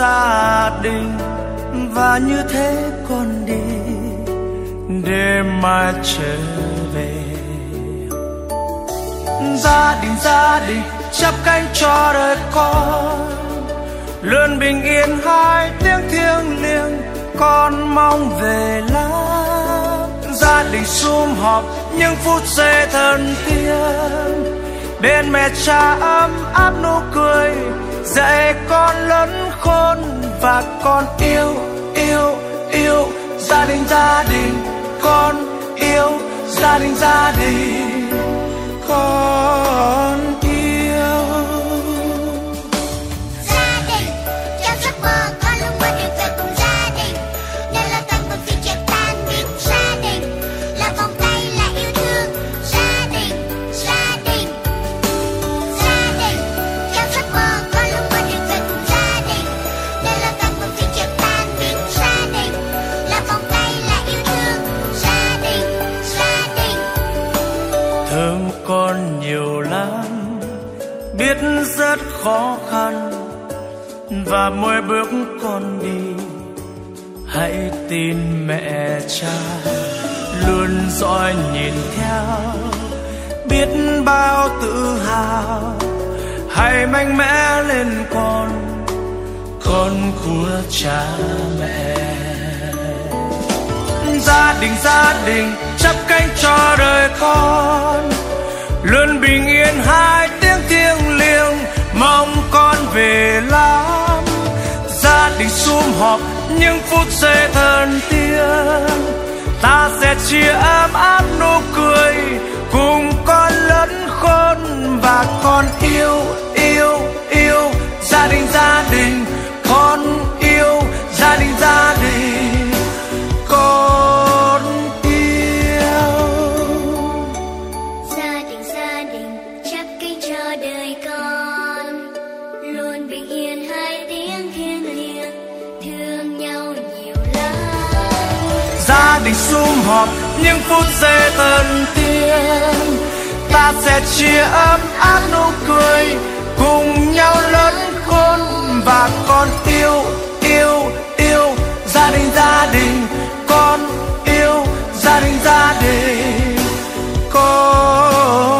gia đình, và như thế con đi, để mai trở về. Gia đình gia đình, chắp cánh cho đời con. Luôn bình yên, hai tiếng thiêng liêng, con mong về lắm. Gia đình sum họp, những phút giây thân thiêng. Bên mẹ cha ấm áp nụ cười, dạy con lớn khôn và con yêu yêu yêu gia đình gia đình, con yêu gia đình gia đình. Con và mỗi bước con đi. Hãy tin mẹ cha, luôn dõi nhìn theo, biết bao tự hào. Hãy mạnh mẽ lên con con của cha mẹ. Gia đình gia đình, chắp cánh cho đời con. Luôn bình yên, hai tiếng thiêng liêng, mong con về lắm gia đình sum họp, những phút giây thần tiên ta sẽ chia ấm áp nụ cười, cùng con lớn khôn và con yêu yêu yêu. Gia đình gia đình, con yêu, gia đình gia đình. Con sum họp, những phút giây thân tiên ta sẽ chia ấm áp nụ cười, cùng nhau lớn khôn và con yêu yêu yêu. Gia đình gia đình, con yêu. Gia đình gia đình, con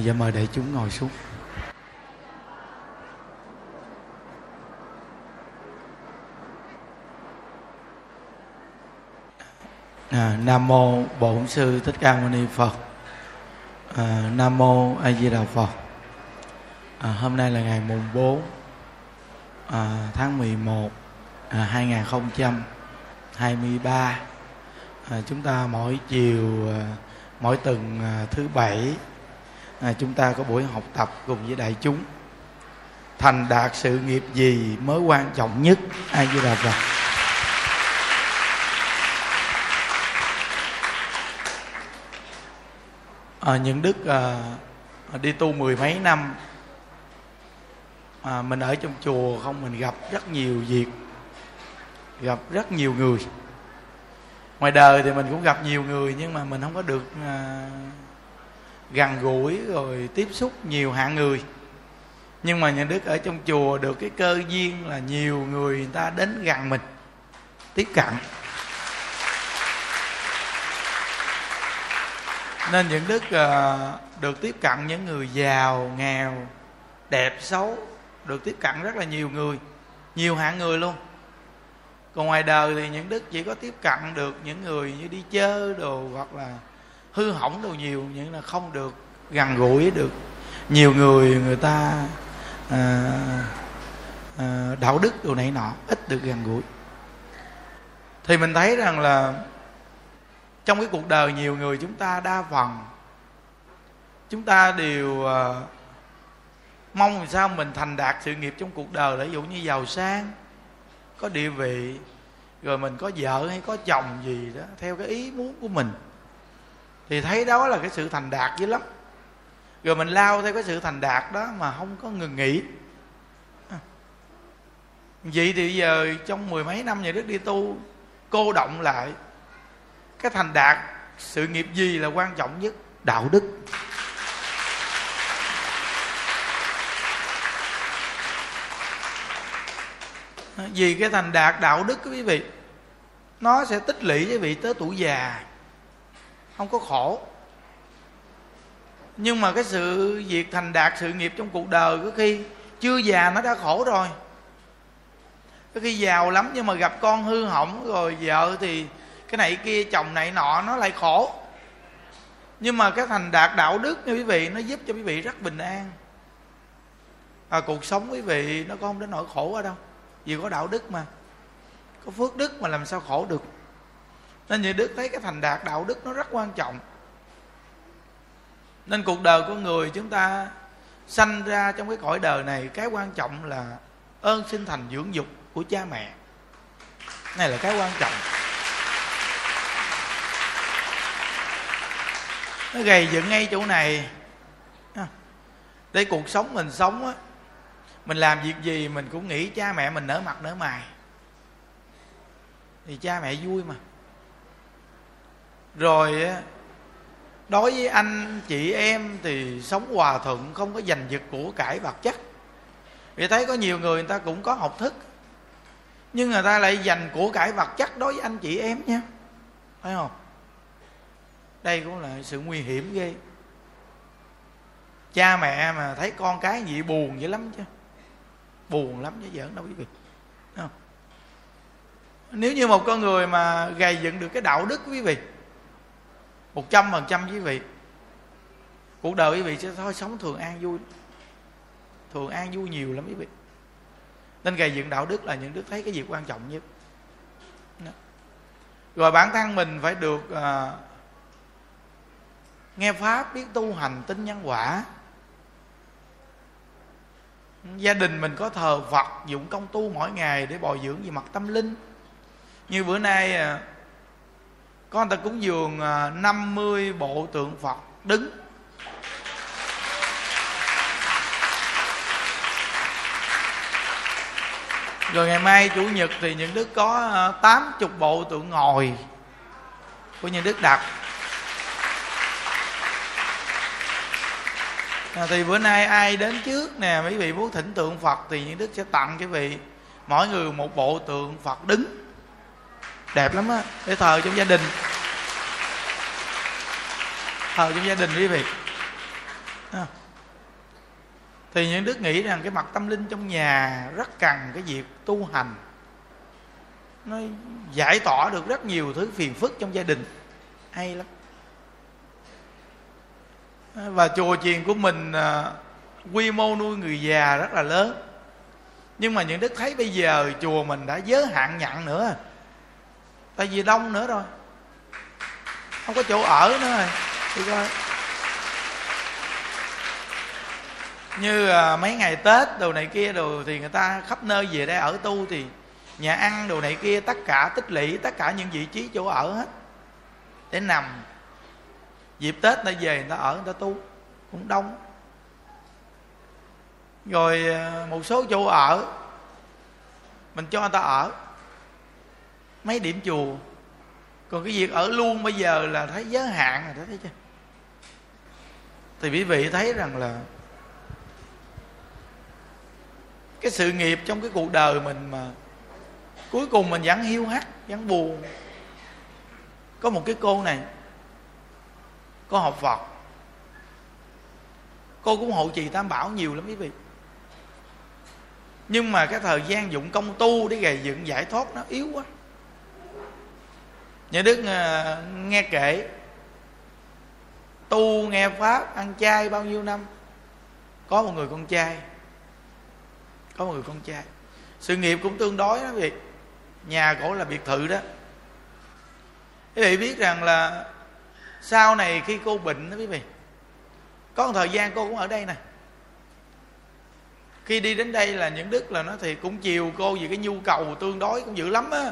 à, giờ mời đại chúng ngồi xuống. À, nam mô bổn sư thích ca mâu ni phật. À, nam mô a di đà phật. À, hôm nay là ngày mùng 4 à, tháng 11 à, 2023 à, chúng ta mỗi chiều à, mỗi tuần à, thứ bảy à, chúng ta có buổi học tập cùng với đại chúng. Thành đạt sự nghiệp gì mới quan trọng nhất? Ai với đà phật à, những đức à, đi tu mười mấy năm à, mình ở trong chùa không mình gặp rất nhiều việc gặp rất nhiều người. Ngoài đời thì mình cũng gặp nhiều người nhưng mà mình không có được à, gần gũi rồi tiếp xúc nhiều hạng người. Nhưng mà nhà đức ở trong chùa được cái cơ duyên là nhiều người, người ta đến gần mình tiếp cận. Nên những đức uh, được tiếp cận những người giàu nghèo đẹp xấu được tiếp cận rất là nhiều người nhiều hạng người luôn. Còn ngoài đời thì những đức chỉ có tiếp cận được những người như đi chơi đồ hoặc là hư hỏng đồ nhiều nhưng là không được gần gũi được. Nhiều người người ta à, à, đạo đức đồ này nọ ít được gần gũi. Thì mình thấy rằng là trong cái cuộc đời nhiều người chúng ta đa phần chúng ta đều à, mong làm sao mình thành đạt sự nghiệp trong cuộc đời. Ví dụ như giàu sang có địa vị rồi mình có vợ hay có chồng gì đó theo cái ý muốn của mình thì thấy đó là cái sự thành đạt dữ lắm. Rồi mình lao theo cái sự thành đạt đó mà không có ngừng nghỉ. Vậy thì giờ trong mười mấy năm nhà đức đi tu cô động lại, cái thành đạt, sự nghiệp gì là quan trọng nhất? Đạo đức. Vì cái thành đạt đạo đức, quý vị, nó sẽ tích lũy với vị tới tuổi già không có khổ. Nhưng mà cái sự việc thành đạt sự nghiệp trong cuộc đời có khi chưa già nó đã khổ rồi. Có khi giàu lắm nhưng mà gặp con hư hỏng rồi vợ thì cái này kia chồng này nọ nó lại khổ. Nhưng mà cái thành đạt đạo đức nha quý vị nó giúp cho quý vị rất bình an. À, cuộc sống quý vị nó có không đến nỗi khổ ở đâu. Vì có đạo đức mà. Có phước đức mà làm sao khổ được? Nên như đức thấy cái thành đạt, đạo đức nó rất quan trọng. Nên cuộc đời của người chúng ta sanh ra trong cái cõi đời này, cái quan trọng là ơn sinh thành dưỡng dục của cha mẹ. Này là cái quan trọng. Nó gầy dựng ngay chỗ này. À, để cuộc sống mình sống á, mình làm việc gì mình cũng nghĩ cha mẹ mình nở mặt nở mày. Thì cha mẹ vui mà rồi đối với anh chị em thì sống hòa thuận không có giành giật của cải vật chất. Vì thấy có nhiều người người ta cũng có học thức, nhưng người ta lại dành của cải vật chất đối với anh chị em nha. Phải không? Đây cũng là sự nguy hiểm ghê. Cha mẹ mà thấy con cái gì buồn dữ lắm chứ. Buồn lắm chứ, giỡn đâu quý vị. Không? nếu như một con người mà gầy dựng được cái đạo đức quý vị một trăm phần trăm quý vị. Cuộc đời quý vị sẽ thôi sống thường an vui. Thường an vui nhiều lắm quý vị. Nên gầy dựng đạo đức là những đức thấy cái việc quan trọng nhất. Rồi bản thân mình phải được à, nghe pháp biết tu hành tin nhân quả. Gia đình mình có thờ phật dụng công tu mỗi ngày để bồi dưỡng về mặt tâm linh. Như bữa nay à, con ta cúng dường à, 50 bộ tượng phật đứng. Rồi ngày mai chủ nhật thì những đức có à, 80 bộ tượng ngồi của những đức đặt à, thì bữa nay ai đến trước nè mấy vị muốn thỉnh tượng phật thì những đức sẽ tặng cái vị. Mỗi người một bộ tượng phật đứng đẹp lắm á. Để thờ trong gia đình. Thờ trong gia đình quý vị. À. thì những đức nghĩ rằng cái mặt tâm linh trong nhà rất cần cái việc tu hành. Nó giải tỏa được rất nhiều thứ phiền phức trong gia đình. Hay lắm. À, và chùa chiền của mình à, quy mô nuôi người già rất là lớn. Nhưng mà những đức thấy bây giờ chùa mình đã giới hạn nhận nữa tại vì đông nữa rồi. Không có chỗ ở nữa rồi. Thì coi. Như à, mấy ngày tết đồ này kia đồ thì người ta khắp nơi về đây ở tu thì nhà ăn đồ này kia tất cả tích lũy tất cả những vị trí chỗ ở hết. Để nằm. Dịp tết ta về người ta ở người ta tu. Cũng đông. Rồi à, một số chỗ ở mình cho người ta ở mấy điểm chùa. Còn cái việc ở luôn bây giờ là thấy giới hạn rồi đó, thấy chưa? Thì quý vị thấy rằng là cái sự nghiệp trong cái cuộc đời mình mà cuối cùng mình vẫn hiu hắt, vẫn buồn. Có một cái cô này, cô học phật. Cô cũng hộ trì tam bảo nhiều lắm quý vị. Nhưng mà cái thời gian dụng công tu để gầy dựng giải thoát nó yếu quá nhà đức uh, nghe kể tu nghe pháp ăn chay bao nhiêu năm có một người con trai có một người con trai. Sự nghiệp cũng tương đối đó việc nhà cổ là biệt thự đó. Quý vị biết rằng là sau này khi cô bệnh đó quý vị có một thời gian cô cũng ở đây nè. Khi đi đến đây là những đức là nó thì cũng chiều cô vì cái nhu cầu tương đối cũng dữ lắm á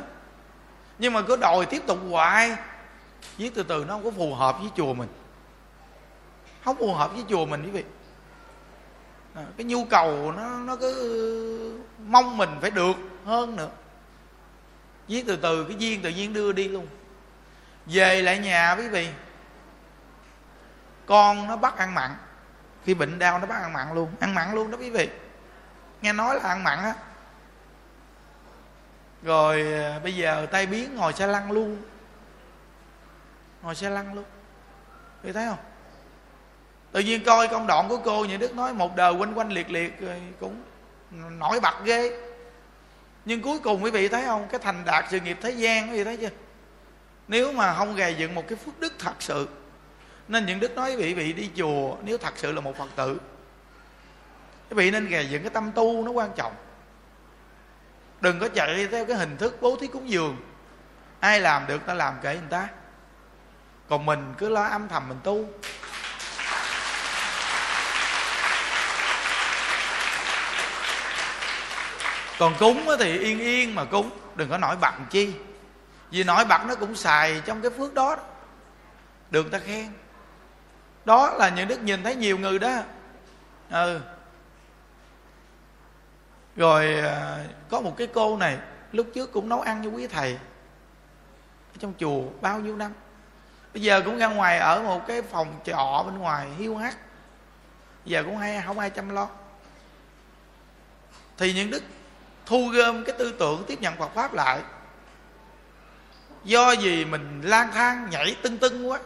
nhưng mà cứ đòi tiếp tục hoài. Viết từ từ nó không có phù hợp với chùa mình. Không phù hợp với chùa mình quý vị. À, cái nhu cầu nó nó cứ mong mình phải được hơn nữa. Viết từ từ cái duyên tự nhiên đưa đi luôn. Về lại nhà quý vị. Con nó bắt ăn mặn. Khi bệnh đau nó bắt ăn mặn luôn. Ăn mặn luôn đó quý vị. Nghe nói là ăn mặn á rồi à, bây giờ tay biến ngồi xe lăn luôn. Ngồi xe lăn luôn. Thì thấy không? Tự nhiên coi công đoạn của cô nhà đức nói một đời quanh quanh liệt liệt, rồi cũng nổi bật ghê. Nhưng cuối cùng quý vị thấy không? Cái thành đạt sự nghiệp thế gian, quý vị thấy chưa? Nếu mà không gầy dựng một cái phước đức thật sự, nên những đức nói quý vị vị đi chùa, nếu thật sự là một phật tử, quý vị nên gầy dựng cái tâm tu nó quan trọng đừng có chạy theo cái hình thức bố thí cúng dường. Ai làm được ta làm kệ người ta. Còn mình cứ lo âm thầm mình tu. Còn cúng thì yên yên mà cúng, đừng có nổi bật chi. Vì nổi bật nó cũng xài trong cái phước đó được ta khen. Đó là những đức nhìn thấy nhiều người đó. Ừ rồi à, có một cái cô này, lúc trước cũng nấu ăn cho quý thầy ở trong chùa bao nhiêu năm. Bây giờ cũng ra ngoài ở một cái phòng trọ bên ngoài hiu hắt. Giờ cũng hay, không ai chăm lo. Thì những đức thu gom cái tư tưởng tiếp nhận Phật pháp lại. Do gì mình lang thang, nhảy tưng tưng quá.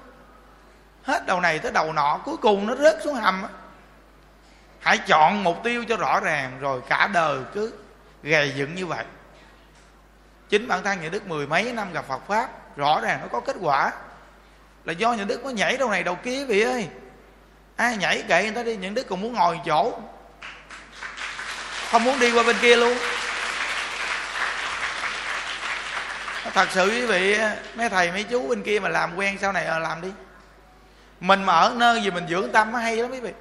Hết đầu này tới đầu nọ, cuối cùng nó rớt xuống hầm hãy chọn mục tiêu cho rõ ràng rồi cả đời cứ gầy dựng như vậy. Chính bản thân nhà đức mười mấy năm gặp phật pháp rõ ràng nó có kết quả. Là do nhà đức có nhảy đâu này đầu kia vị ơi. Ai nhảy kệ người ta đi những đức còn muốn ngồi chỗ. Không muốn đi qua bên kia luôn. Thật sự quý vị mấy thầy mấy chú bên kia mà làm quen sau này ờ, làm đi. Mình mà ở nơi gì mình dưỡng tâm nó hay lắm quý vị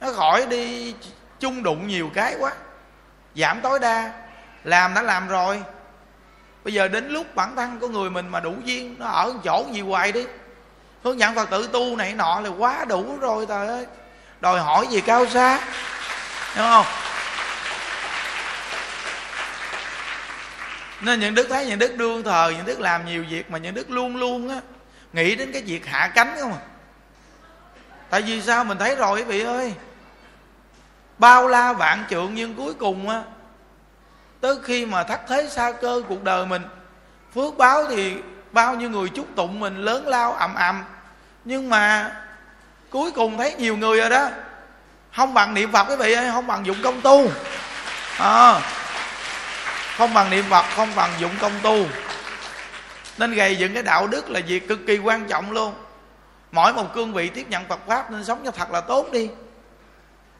nó khỏi đi chung đụng nhiều cái quá. Giảm tối đa, làm đã làm rồi. Bây giờ đến lúc bản thân của người mình mà đủ duyên, nó ở chỗ gì hoài đi. Hướng dẫn phật tử tu này nọ là quá đủ rồi trời ơi. Đòi hỏi gì cao xa đúng không? Nên những đức thấy những đức đương thời những đức làm nhiều việc mà những đức luôn luôn á, nghĩ đến cái việc hạ cánh không à? Tại vì sao mình thấy rồi, quý vị ơi? Bao la vạn trượng nhưng cuối cùng á tới khi mà thắt thế xa cơ cuộc đời mình phước báo thì bao nhiêu người chúc tụng mình lớn lao ầm ầm. Nhưng mà cuối cùng thấy nhiều người rồi đó không bằng niệm phật quý vị ơi không bằng dụng công tu. À, không bằng niệm phật không bằng dụng công tu. Nên gầy dựng cái đạo đức là việc cực kỳ quan trọng luôn. Mỗi một cương vị tiếp nhận phật pháp nên sống cho thật là tốt đi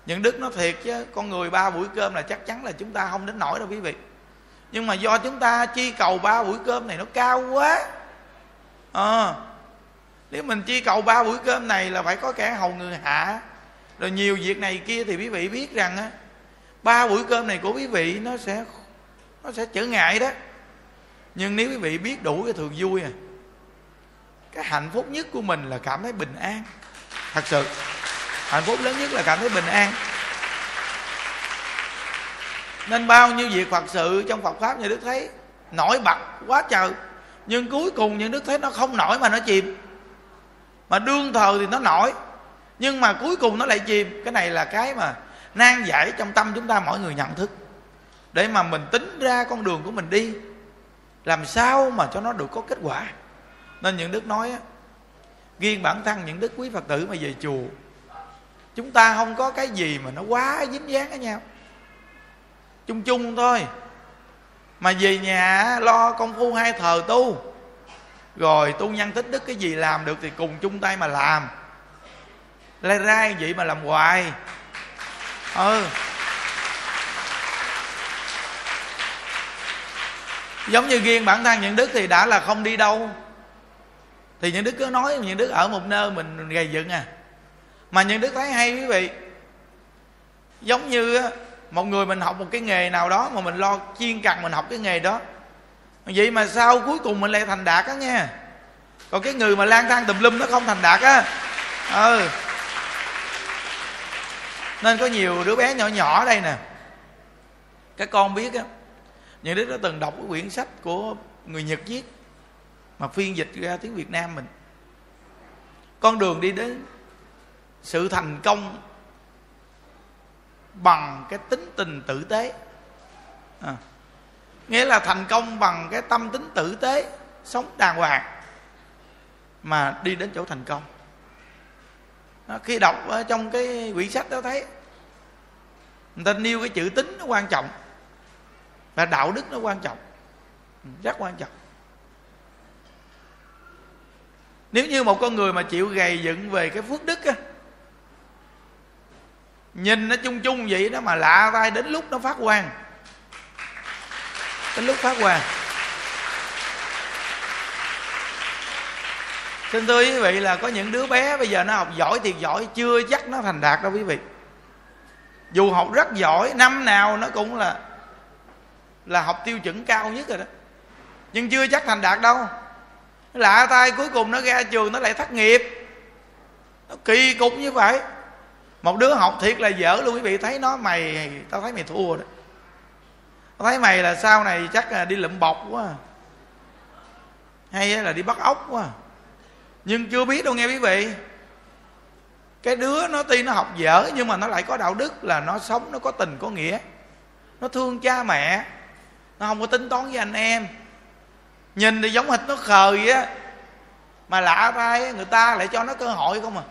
những đức nó thiệt chứ con người ba buổi cơm là chắc chắn là chúng ta không đến nổi đâu quý vị. Nhưng mà do chúng ta chi cầu ba buổi cơm này nó cao quá. À, nếu mình chi cầu ba buổi cơm này là phải có kẻ hầu người hạ. Rồi nhiều việc này kia thì quý vị biết rằng á ba buổi cơm này của quý vị nó sẽ nó sẽ trở ngại đó. Nhưng nếu quý vị biết đủ cái thường vui à cái hạnh phúc nhất của mình là cảm thấy bình an. Thật sự hạnh phúc lớn nhất là cảm thấy bình an. Nên bao nhiêu việc phật sự trong phật pháp như đức thấy nổi bật quá trời. Nhưng cuối cùng những đức thấy nó không nổi mà nó chìm. Mà đương thờ thì nó nổi. Nhưng mà cuối cùng nó lại chìm. Cái này là cái mà nan giải trong tâm chúng ta mỗi người nhận thức. Để mà mình tính ra con đường của mình đi, làm sao mà cho nó được có kết quả. Nên những đức nói á, riêng bản thân những đức quý phật tử mà về chùa chúng ta không có cái gì mà nó quá dính dáng với nhau. Chung chung thôi. Mà về nhà lo công phu hai thờ tu. Rồi tu nhân tích đức cái gì làm được thì cùng chung tay mà làm. Lai ra vậy mà làm hoài. Ừ. Giống như riêng bản thân những đức thì đã là không đi đâu. Thì những đức cứ nói, những đức ở một nơi mình gầy dựng à mà những đức thấy hay quý vị. Giống như một người mình học một cái nghề nào đó mà mình lo chuyên cần mình học cái nghề đó. Vậy mà sau cuối cùng mình lại thành đạt á nghe. Còn cái người mà lang thang tùm lum nó không thành đạt á. Ừ. Nên có nhiều đứa bé nhỏ nhỏ đây nè. Các con biết á, những đứa đã từng đọc cái quyển sách của người nhật viết mà phiên dịch ra tiếng việt nam mình. Con đường đi đến sự thành công bằng cái tính tình tử tế. À. nghĩa là thành công bằng cái tâm tính tử tế sống đàng hoàng mà đi đến chỗ thành công. Đó, khi đọc ở trong cái quyển sách đó thấy người ta nêu cái chữ tính nó quan trọng và đạo đức nó quan trọng. Ừ, rất quan trọng. Nếu như một con người mà chịu gầy dựng về cái phước đức á nhìn nó chung chung vậy đó mà lạ tay đến lúc nó phát quang. Đến lúc phát quang. Xin thưa quý vị là có những đứa bé bây giờ nó học giỏi thì giỏi, chưa chắc nó thành đạt đâu quý vị. Dù học rất giỏi, năm nào nó cũng là là học tiêu chuẩn cao nhất rồi đó. Nhưng chưa chắc thành đạt đâu. Lạ tay cuối cùng nó ra trường nó lại thất nghiệp. Nó kỳ cục như vậy một đứa học thiệt là dở luôn, quý vị thấy nó mày, tao thấy mày thua đó. Tao thấy mày là sau này chắc là đi lụm bọc quá. Hay là đi bắt ốc quá. Nhưng chưa biết đâu nghe quý vị. Cái đứa nó tuy nó học dở nhưng mà nó lại có đạo đức là nó sống, nó có tình, có nghĩa. Nó thương cha mẹ. Nó không có tính toán với anh em. Nhìn thì giống hệt nó khờ vậy á. Mà lạ thay người ta lại cho nó cơ hội không à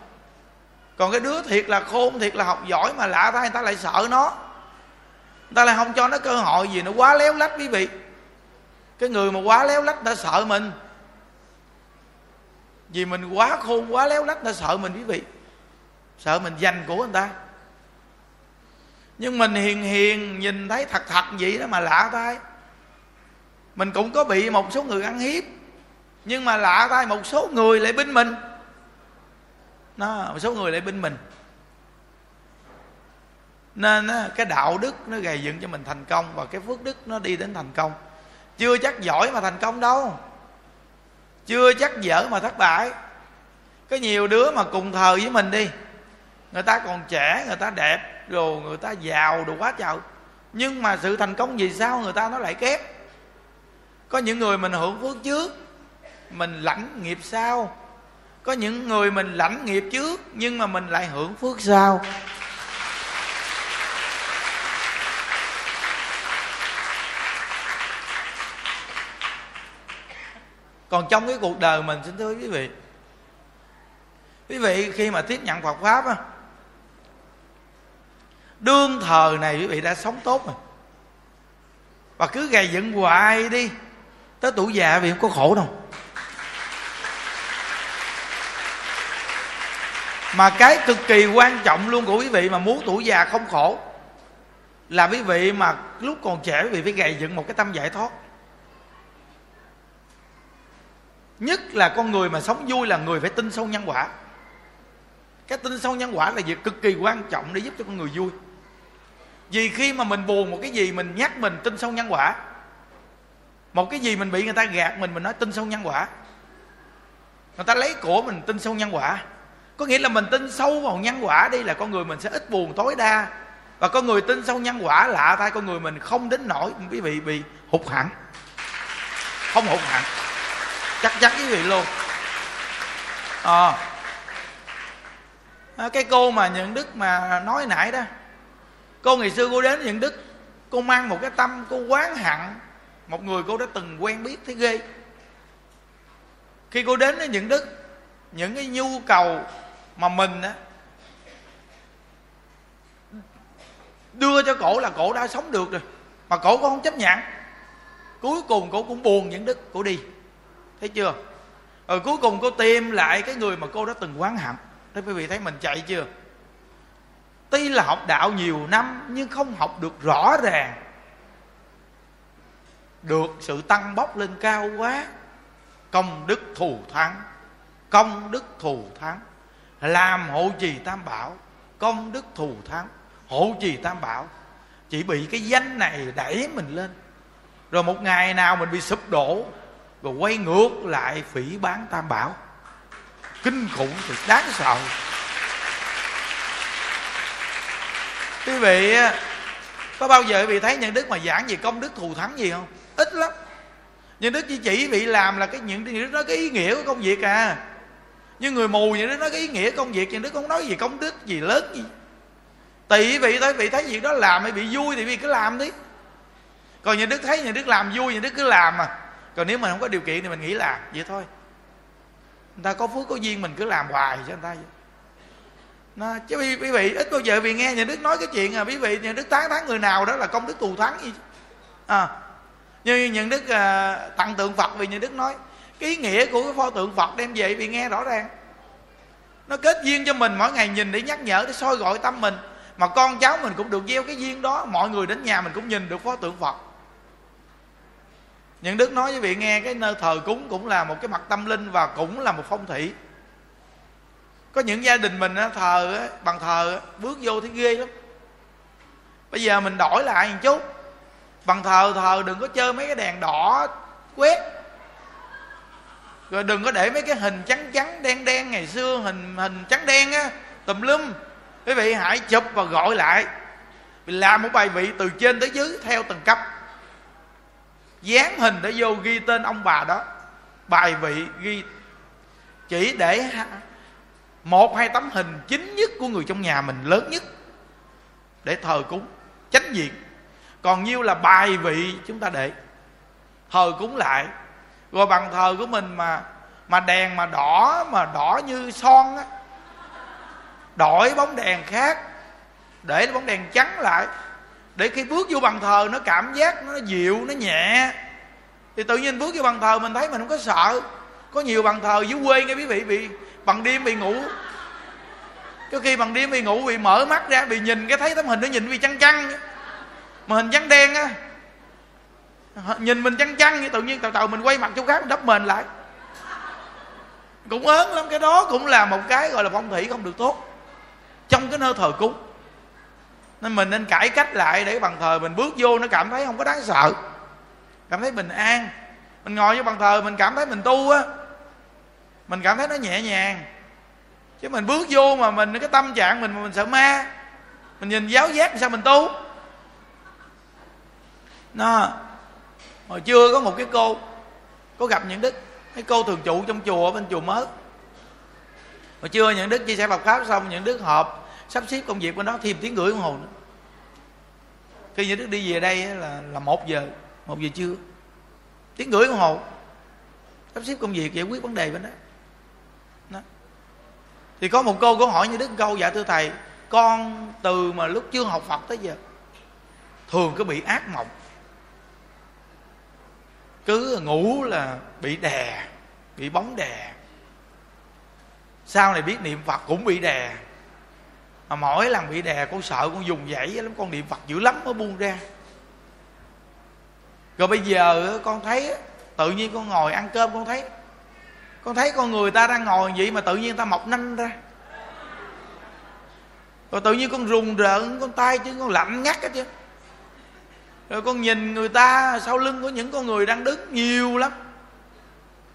còn cái đứa thiệt là khôn, thiệt là học giỏi mà lạ thay người ta lại sợ nó. Người ta lại không cho nó cơ hội gì, nó quá léo lách quý vị. Cái người mà quá léo lách ta sợ mình. Vì mình quá khôn, quá léo lách ta sợ mình quý vị. Sợ mình giành của người ta. Nhưng mình hiền hiền, nhìn thấy thật thật vậy đó mà lạ tay mình cũng có bị một số người ăn hiếp, nhưng mà lạ tay một số người lại binh mình nó một số người lại binh mình. Nên cái đạo đức nó gầy dựng cho mình thành công và cái phước đức nó đi đến thành công. Chưa chắc giỏi mà thành công đâu. Chưa chắc dở mà thất bại. Có nhiều đứa mà cùng thờ với mình đi. Người ta còn trẻ, người ta đẹp rồi người ta giàu đủ quá trời nhưng mà sự thành công vì sao người ta nó lại kép có những người mình hưởng phước trước, mình lãnh nghiệp sau có những người mình lãnh nghiệp trước, nhưng mà mình lại hưởng phước sau. Còn trong cái cuộc đời mình, xin thưa quý vị quý vị khi mà tiếp nhận Phật pháp á, đương thờ này quý vị đã sống tốt rồi. Và cứ gầy dựng hoài đi, tới tuổi già vì không có khổ đâu. Mà cái cực kỳ quan trọng luôn của quý vị mà muốn tuổi già không khổ, là quý vị mà lúc còn trẻ quý vị phải gầy dựng một cái tâm giải thoát. Nhất là con người mà sống vui là người phải tin sâu nhân quả. Cái tin sâu nhân quả là việc cực kỳ quan trọng để giúp cho con người vui. Vì khi mà mình buồn một cái gì mình nhắc mình tin sâu nhân quả, một cái gì mình bị người ta gạt mình mình nói tin sâu nhân quả. Người ta lấy của mình tin sâu nhân quả có nghĩa là mình tin sâu vào nhân quả đi là con người mình sẽ ít buồn tối đa. Và con người tin sâu nhân quả lạ thay con người mình không đến nổi quý vị bị hụt hẳn. Không hụt hẳn. Chắc chắn quý vị luôn. À, cái cô mà nhận đức mà nói nãy đó. Cô ngày xưa cô đến nhận đức cô mang một cái tâm cô quán hận một người cô đã từng quen biết thấy ghê. Khi cô đến với những đức những cái nhu cầu mà mình á, đưa cho cổ là cổ đã sống được rồi, mà cổ cũng không chấp nhận. Cuối cùng cổ cũng buồn những đức cổ đi, thấy chưa? Rồi cuối cùng cô tìm lại cái người mà cô đã từng quán hận. Thế quý vị thấy mình chạy chưa? Tuy là học đạo nhiều năm, nhưng không học được rõ ràng. Được sự tăng bốc lên cao quá, công đức thù thắng, công đức thù thắng làm hộ trì tam bảo, công đức thù thắng. Hộ trì tam bảo, chỉ bị cái danh này đẩy mình lên. Rồi một ngày nào mình bị sụp đổ, rồi quay ngược lại phỉ bán tam bảo. Kinh khủng thì đáng sợ. Quý vị có bao giờ quý vị thấy nhân đức mà giảng về công đức thù thắng gì không? Ít lắm. Nhân đức chỉ chỉ bị làm là cái những cái đó cái ý nghĩa của công việc à nhưng người mù những đó nói cái ý nghĩa công việc vậy đức không nói gì công đức gì lớn gì. Tùy vị thôi vị thấy việc đó làm hay bị vui thì vị cứ làm đi. Còn những đức thấy những đức làm vui những đức cứ làm mà. Còn nếu mình không có điều kiện thì mình nghĩ làm vậy thôi. Người ta có phước có duyên mình cứ làm hoài cho người ta vậy. Nó, chứ quý, quý vị ít bao giờ vì nghe nhà đức nói cái chuyện à quý vị nhà đức tán thắng người nào đó là công đức thù thắng gì à như những đức à, tặng tượng phật vì nhà đức nói cái ý nghĩa của cái pho tượng phật đem về vì nghe rõ ràng. Nó kết duyên cho mình mỗi ngày nhìn để nhắc nhở, để soi gọi tâm mình. Mà con cháu mình cũng được gieo cái duyên đó, mọi người đến nhà mình cũng nhìn được pho tượng phật. Những đức nói với vị nghe cái nơi thờ cúng cũng là một cái mặt tâm linh và cũng là một phong thủy. Có những gia đình mình thờ bằng thờ bước vô thấy ghê lắm. Bây giờ mình đổi lại một chút. Bằng thờ thờ đừng có chơi mấy cái đèn đỏ quét rồi đừng có để mấy cái hình trắng trắng, đen đen ngày xưa, hình hình trắng đen á, tùm lum. Quý vị hãy chụp và gọi lại. Làm một bài vị từ trên tới dưới, theo từng cấp. Dán hình để vô ghi tên ông bà đó. Bài vị ghi chỉ để một hai tấm hình chính nhất của người trong nhà mình, lớn nhất, để thờ cúng, chánh diện. Còn nhiêu là bài vị chúng ta để, thờ cúng lại rồi bàn thờ của mình mà mà đèn mà đỏ mà đỏ như son á. Đổi bóng đèn khác, để bóng đèn trắng lại. Để khi bước vô bàn thờ, nó cảm giác nó dịu, nó nhẹ. Thì tự nhiên bước vô bàn thờ mình thấy mình không có sợ. Có nhiều bàn thờ dưới quê nghe quý vị bị, bằng đêm bị ngủ. Có khi bằng đêm bị ngủ bị mở mắt ra, bị nhìn cái thấy tấm hình nó nhìn bị chăn chăn mà hình trắng đen á nhìn mình chăn chăn như tự nhiên tàu tàu mình quay mặt chỗ khác, đắp mền lại. Cũng ớn lắm, cái đó cũng là một cái gọi là phong thủy không được tốt. Trong cái nơi thờ cúng. Nên mình nên cải cách lại để bằng thờ mình bước vô nó cảm thấy không có đáng sợ. Cảm thấy bình an. Mình ngồi vô bằng thờ mình cảm thấy mình tu á. Mình cảm thấy nó nhẹ nhàng. Chứ mình bước vô mà mình, cái tâm trạng mình mà mình sợ ma. Mình nhìn giáo giác sao mình tu. Nó hồi chưa có một cái cô có gặp những đức cái cô thường trụ trong chùa bên chùa mới. Hồi trưa những đức chia sẻ Phật pháp xong những đức họp sắp xếp công việc của nó thêm tiếng gửi đồng hồ nữa. Khi những đức đi về đây là là một giờ một giờ trưa. Tiếng gửi đồng hồ sắp xếp công việc giải quyết vấn đề bên đó, đó. thì có một cô có hỏi như đức câu dạ thưa thầy con từ mà lúc chưa học phật tới giờ thường có bị ác mộng cứ ngủ là bị đè, bị bóng đè. Sau này biết niệm phật cũng bị đè. Mà mỗi lần bị đè, con sợ con dùng dãy lắm, con niệm phật dữ lắm mới buông ra. Rồi bây giờ con thấy tự nhiên con ngồi ăn cơm con thấy. Con thấy con người ta đang ngồi vậy mà tự nhiên ta mọc nanh ra. Rồi tự nhiên con rùng rợn, con tay chứ con lạnh ngắt hết chứ rồi con nhìn người ta sau lưng có những con người đang đứng nhiều lắm.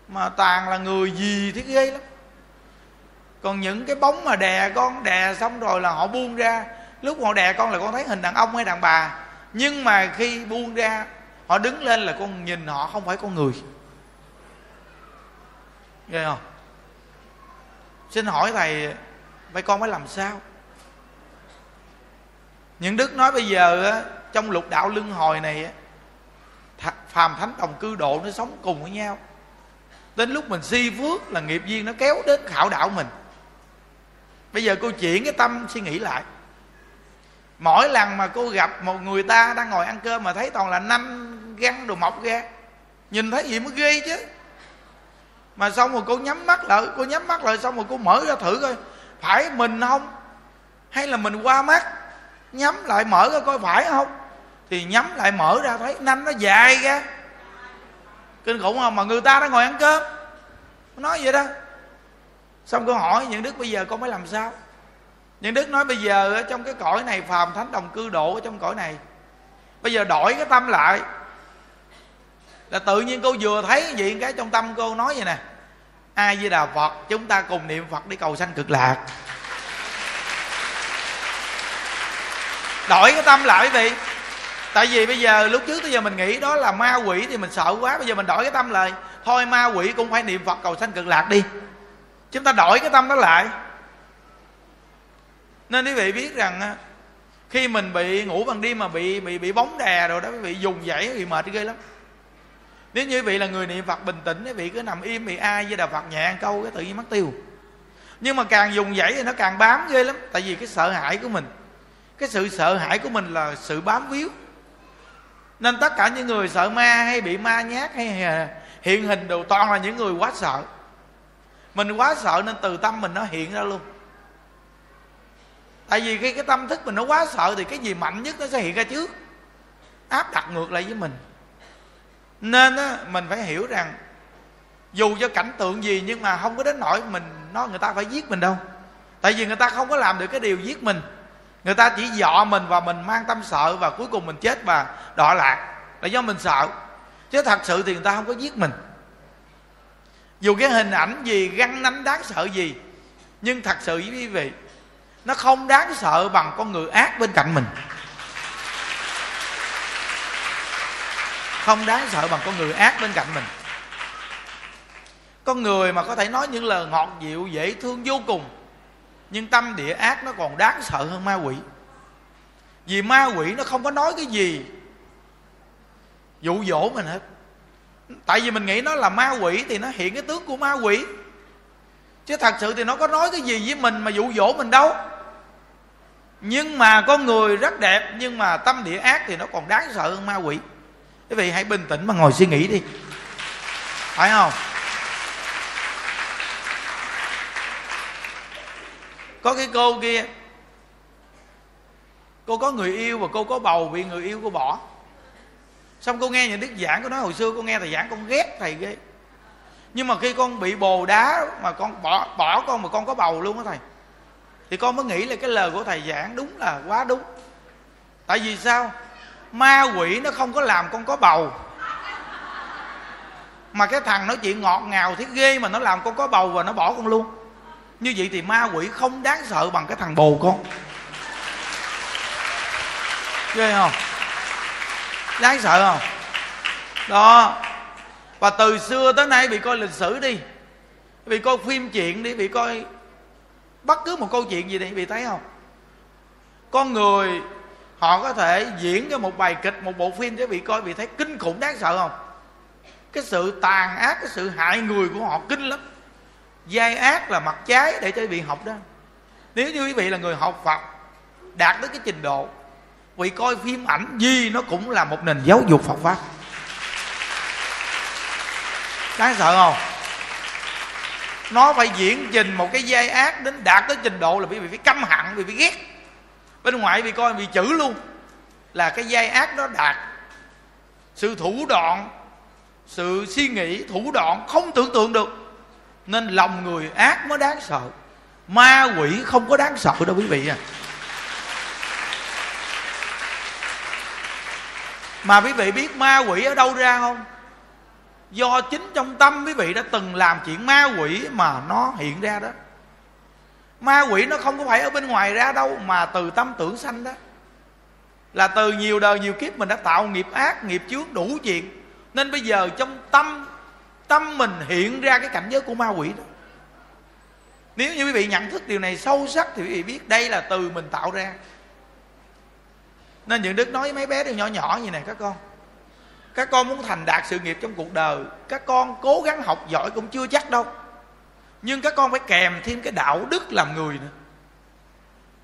Mà toàn là người gì thế ghê lắm. Còn những cái bóng mà đè con đè xong rồi là họ buông ra. Lúc họ đè con là con thấy hình đàn ông hay đàn bà. Nhưng mà khi buông ra họ đứng lên là con nhìn họ không phải con người. Ghê không? Xin hỏi thầy vậy con phải làm sao? Những đức nói bây giờ á, trong lục đạo luân hồi này phàm thánh đồng cư độ nó sống cùng với nhau. Đến lúc mình si phước là nghiệp duyên nó kéo đến khảo đạo mình. Bây giờ cô chuyển cái tâm suy nghĩ lại. Mỗi lần mà cô gặp một người ta đang ngồi ăn cơm mà thấy toàn là năm găng đồ mọc ra, nhìn thấy gì mới ghê chứ. Mà xong rồi cô nhắm mắt lại, cô nhắm mắt lại xong rồi cô mở ra thử coi, phải mình không? Hay là mình qua mắt, nhắm lại mở ra coi phải không? Thì nhắm lại mở ra thấy nanh nó dài ra. Kinh khủng không? Mà người ta đang ngồi ăn cơm. Nói vậy đó. Xong cô hỏi, những đức bây giờ con phải làm sao? Những đức nói, bây giờ ở trong cái cõi này, phàm thánh đồng cư độ ở trong cõi này. Bây giờ đổi cái tâm lại. Là tự nhiên cô vừa thấy gì cái trong tâm cô nói vậy nè. Ai với đà phật, chúng ta cùng niệm phật để cầu sanh cực lạc. Đổi cái tâm lại quý vị tại vì bây giờ, lúc trước tới giờ mình nghĩ đó là ma quỷ thì mình sợ quá, bây giờ mình đổi cái tâm lại. Thôi, ma quỷ cũng phải niệm phật cầu sanh cực lạc đi. Chúng ta đổi cái tâm đó lại. Nên quý vị biết rằng khi mình bị ngủ ban đêm mà bị bị bị bóng đè rồi đó, quý vị dùng dãy bị mệt ghê lắm. Nếu như quý vị là người niệm phật bình tĩnh, quý vị cứ nằm im bị ai với đà phật nhẹ câu cái tự nhiên mất tiêu. Nhưng mà càng dùng dãy thì nó càng bám ghê lắm. Tại vì cái sợ hãi của mình, cái sự sợ hãi của mình là sự bám víu nên tất cả những người sợ ma hay bị ma nhát hay à, hiện hình đều toàn là những người quá sợ. Mình quá sợ nên từ tâm mình nó hiện ra luôn. Tại vì khi cái tâm thức mình nó quá sợ thì cái gì mạnh nhất nó sẽ hiện ra trước. Áp đặt ngược lại với mình. Nên á, mình phải hiểu rằng dù cho cảnh tượng gì nhưng mà không có đến nỗi mình nói người ta phải giết mình đâu. Tại vì người ta không có làm được cái điều giết mình người ta chỉ dọ mình và mình mang tâm sợ và cuối cùng mình chết và đọa lạc. Là do mình sợ. Chứ thật sự thì người ta không có giết mình. Dù cái hình ảnh gì, găng nánh đáng sợ gì, nhưng thật sự với quý vị, nó không đáng sợ bằng con người ác bên cạnh mình. Không đáng sợ bằng con người ác bên cạnh mình. Con người mà có thể nói những lời ngọt dịu, dễ thương, vô cùng nhưng tâm địa ác nó còn đáng sợ hơn ma quỷ. Vì ma quỷ nó không có nói cái gì. Dụ dỗ mình hết. Tại vì mình nghĩ nó là ma quỷ thì nó hiện cái tướng của ma quỷ. Chứ thật sự thì nó có nói cái gì với mình mà dụ dỗ mình đâu. Nhưng mà con người rất đẹp, nhưng mà tâm địa ác thì nó còn đáng sợ hơn ma quỷ. Quý vị hãy bình tĩnh mà ngồi suy nghĩ đi. Phải không? Có cái cô kia. Cô có người yêu và cô có bầu bị người yêu cô bỏ. Xong cô nghe những đức giảng cô nói hồi xưa cô nghe thầy giảng con ghét thầy ghê. Nhưng mà khi con bị bồ đá mà con bỏ bỏ con mà con có bầu luôn á thầy, thì con mới nghĩ là cái lời của thầy giảng đúng là quá đúng. Tại vì sao? Ma quỷ nó không có làm con có bầu. Mà cái thằng nói chuyện ngọt ngào thiết ghê mà nó làm con có bầu và nó bỏ con luôn như vậy thì ma quỷ không đáng sợ bằng cái thằng bồ con. Ghê không? Đáng sợ không? Đó. Và từ xưa tới nay bị coi lịch sử đi, bị coi phim chuyện đi, bị coi bất cứ một câu chuyện gì đi, bị thấy không? Con người, họ có thể diễn cho một bài kịch, một bộ phim để bị coi, bị thấy kinh khủng, đáng sợ không? Cái sự tàn ác, cái sự hại người của họ kinh lắm giai ác là mặt trái để cho quý vị học đó. Nếu như quý vị là người học phật, đạt tới cái trình độ quý coi phim ảnh gì nó cũng là một nền giáo dục phật pháp. Đáng sợ không? Nó phải diễn trình một cái giai ác đến đạt tới trình độ là quý vị phải căm hận bị phải ghét. Bên ngoài bị coi bị chữ luôn, là cái giai ác đó đạt. Sự thủ đoạn, sự suy nghĩ thủ đoạn không tưởng tượng được nên lòng người ác mới đáng sợ. Ma quỷ không có đáng sợ đâu quý vị à. Mà quý vị biết ma quỷ ở đâu ra không? Do chính trong tâm quý vị đã từng làm chuyện ma quỷ mà nó hiện ra đó. Ma quỷ nó không có phải ở bên ngoài ra đâu mà từ tâm tưởng sanh đó. Là từ nhiều đời nhiều kiếp mình đã tạo nghiệp ác, nghiệp chướng đủ chuyện. Nên bây giờ trong tâm tâm mình hiện ra cái cảnh giới của ma quỷ đó. Nếu như quý vị nhận thức điều này sâu sắc thì quý vị biết đây là từ mình tạo ra. Nên những đức nói với mấy bé đều nhỏ nhỏ như này, các con các con muốn thành đạt sự nghiệp trong cuộc đời, các con cố gắng học giỏi cũng chưa chắc đâu. Nhưng các con phải kèm thêm cái đạo đức làm người nữa.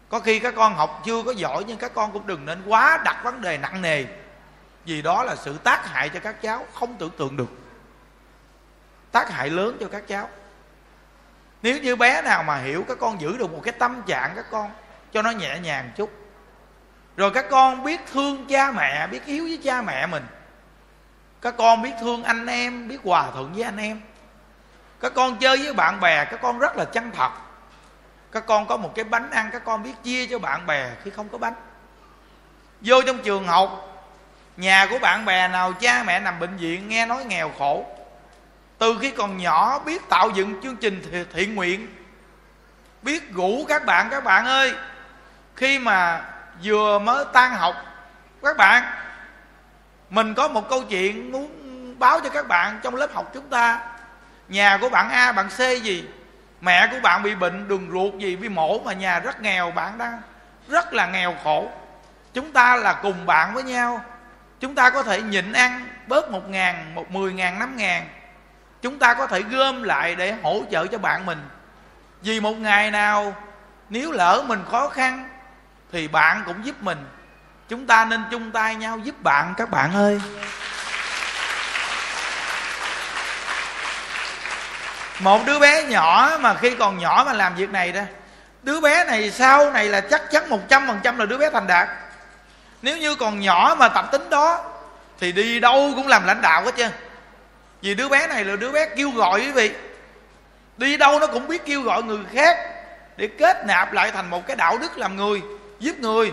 Có khi các con học chưa có giỏi nhưng các con cũng đừng nên quá đặt vấn đề nặng nề, vì đó là sự tác hại cho các cháu không tưởng tượng được tác hại lớn cho các cháu. Nếu như bé nào mà hiểu, các con giữ được một cái tâm trạng các con, cho nó nhẹ nhàng chút. Rồi các con biết thương cha mẹ, biết hiếu với cha mẹ mình. Các con biết thương anh em, biết hòa thuận với anh em. Các con chơi với bạn bè, các con rất là chân thật. Các con có một cái bánh ăn, các con biết chia cho bạn bè khi không có bánh. Vô trong trường học, nhà của bạn bè nào, cha mẹ nằm bệnh viện, nghe nói nghèo khổ từ khi còn nhỏ biết tạo dựng chương trình thiện nguyện. Biết rủ các bạn các bạn ơi, khi mà vừa mới tan học, các bạn, mình có một câu chuyện muốn báo cho các bạn trong lớp học chúng ta. Nhà của bạn a, bạn c gì? Mẹ của bạn bị bệnh đường ruột gì, bị mổ mà nhà rất nghèo, bạn đang rất là nghèo khổ. Chúng ta là cùng bạn với nhau. Chúng ta có thể nhịn ăn bớt một ngàn, một mười ngàn, năm ngàn chúng ta có thể gom lại để hỗ trợ cho bạn mình. Vì một ngày nào, nếu lỡ mình khó khăn, thì bạn cũng giúp mình. Chúng ta nên chung tay nhau giúp bạn, các bạn ơi. Một đứa bé nhỏ mà khi còn nhỏ mà làm việc này đó, đứa bé này sau này là chắc chắn một trăm phần trăm là đứa bé thành đạt. Nếu như còn nhỏ mà tập tính đó, thì đi đâu cũng làm lãnh đạo hết trơn vì đứa bé này là đứa bé kêu gọi quý vị. Đi đâu nó cũng biết kêu gọi người khác để kết nạp lại thành một cái đạo đức làm người giúp người.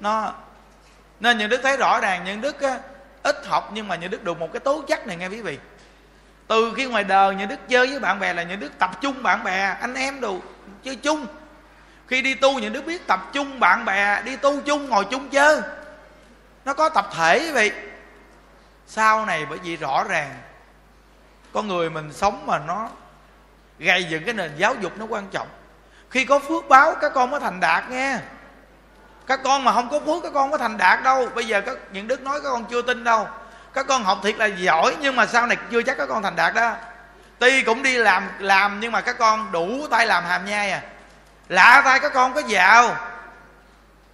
Nó nên những đức thấy rõ ràng những đức á, ít học nhưng mà những đức được một cái tố chất này nghe quý vị. Từ khi ngoài đời những đức chơi với bạn bè là những đức tập trung bạn bè anh em đồ chơi chung. Khi đi tu những đức biết tập trung bạn bè đi tu chung ngồi chung chơi. Nó có tập thể quý vị sau này bởi vì rõ ràng con người mình sống mà nó gây dựng cái nền giáo dục nó quan trọng. Khi có phước báo, các con mới thành đạt nghe. Các con mà không có phước, các con có thành đạt đâu. Bây giờ các, những đức nói các con chưa tin đâu. Các con học thiệt là giỏi, nhưng mà sau này chưa chắc các con thành đạt đó. Tuy cũng đi làm làm, nhưng mà các con đủ tay làm hàm nhai à. Lạ tay các con có giàu.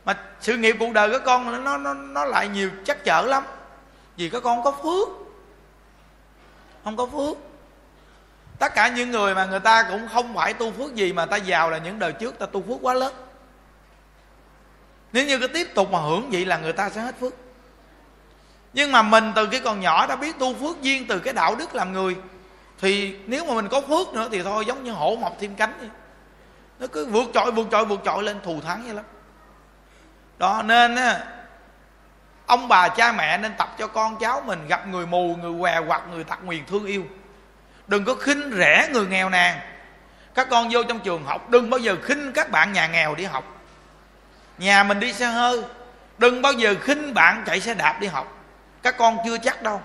Mà sự nghiệp cuộc đời các con nó nó nó lại nhiều chắc chở lắm vì các con có phước. Không có phước. Tất cả những người mà người ta cũng không phải tu phước gì mà ta giàu là những đời trước ta tu phước quá lớn. Nếu như cứ tiếp tục mà hưởng vậy là người ta sẽ hết phước. Nhưng mà mình từ cái còn nhỏ đã biết tu phước duyên từ cái đạo đức làm người. Thì nếu mà mình có phước nữa thì thôi, giống như hổ mọc thêm cánh vậy. Nó cứ vượt trội vượt trội vượt trội lên thù thắng vậy lắm. Đó, nên á ông bà cha mẹ nên tập cho con cháu mình gặp người mù, người què hoặc người tật nguyền thương yêu. Đừng có khinh rẻ người nghèo nàn. Các con vô trong trường học, đừng bao giờ khinh các bạn nhà nghèo đi học. Nhà mình đi xe hơi, đừng bao giờ khinh bạn chạy xe đạp đi học. Các con chưa chắc đâu.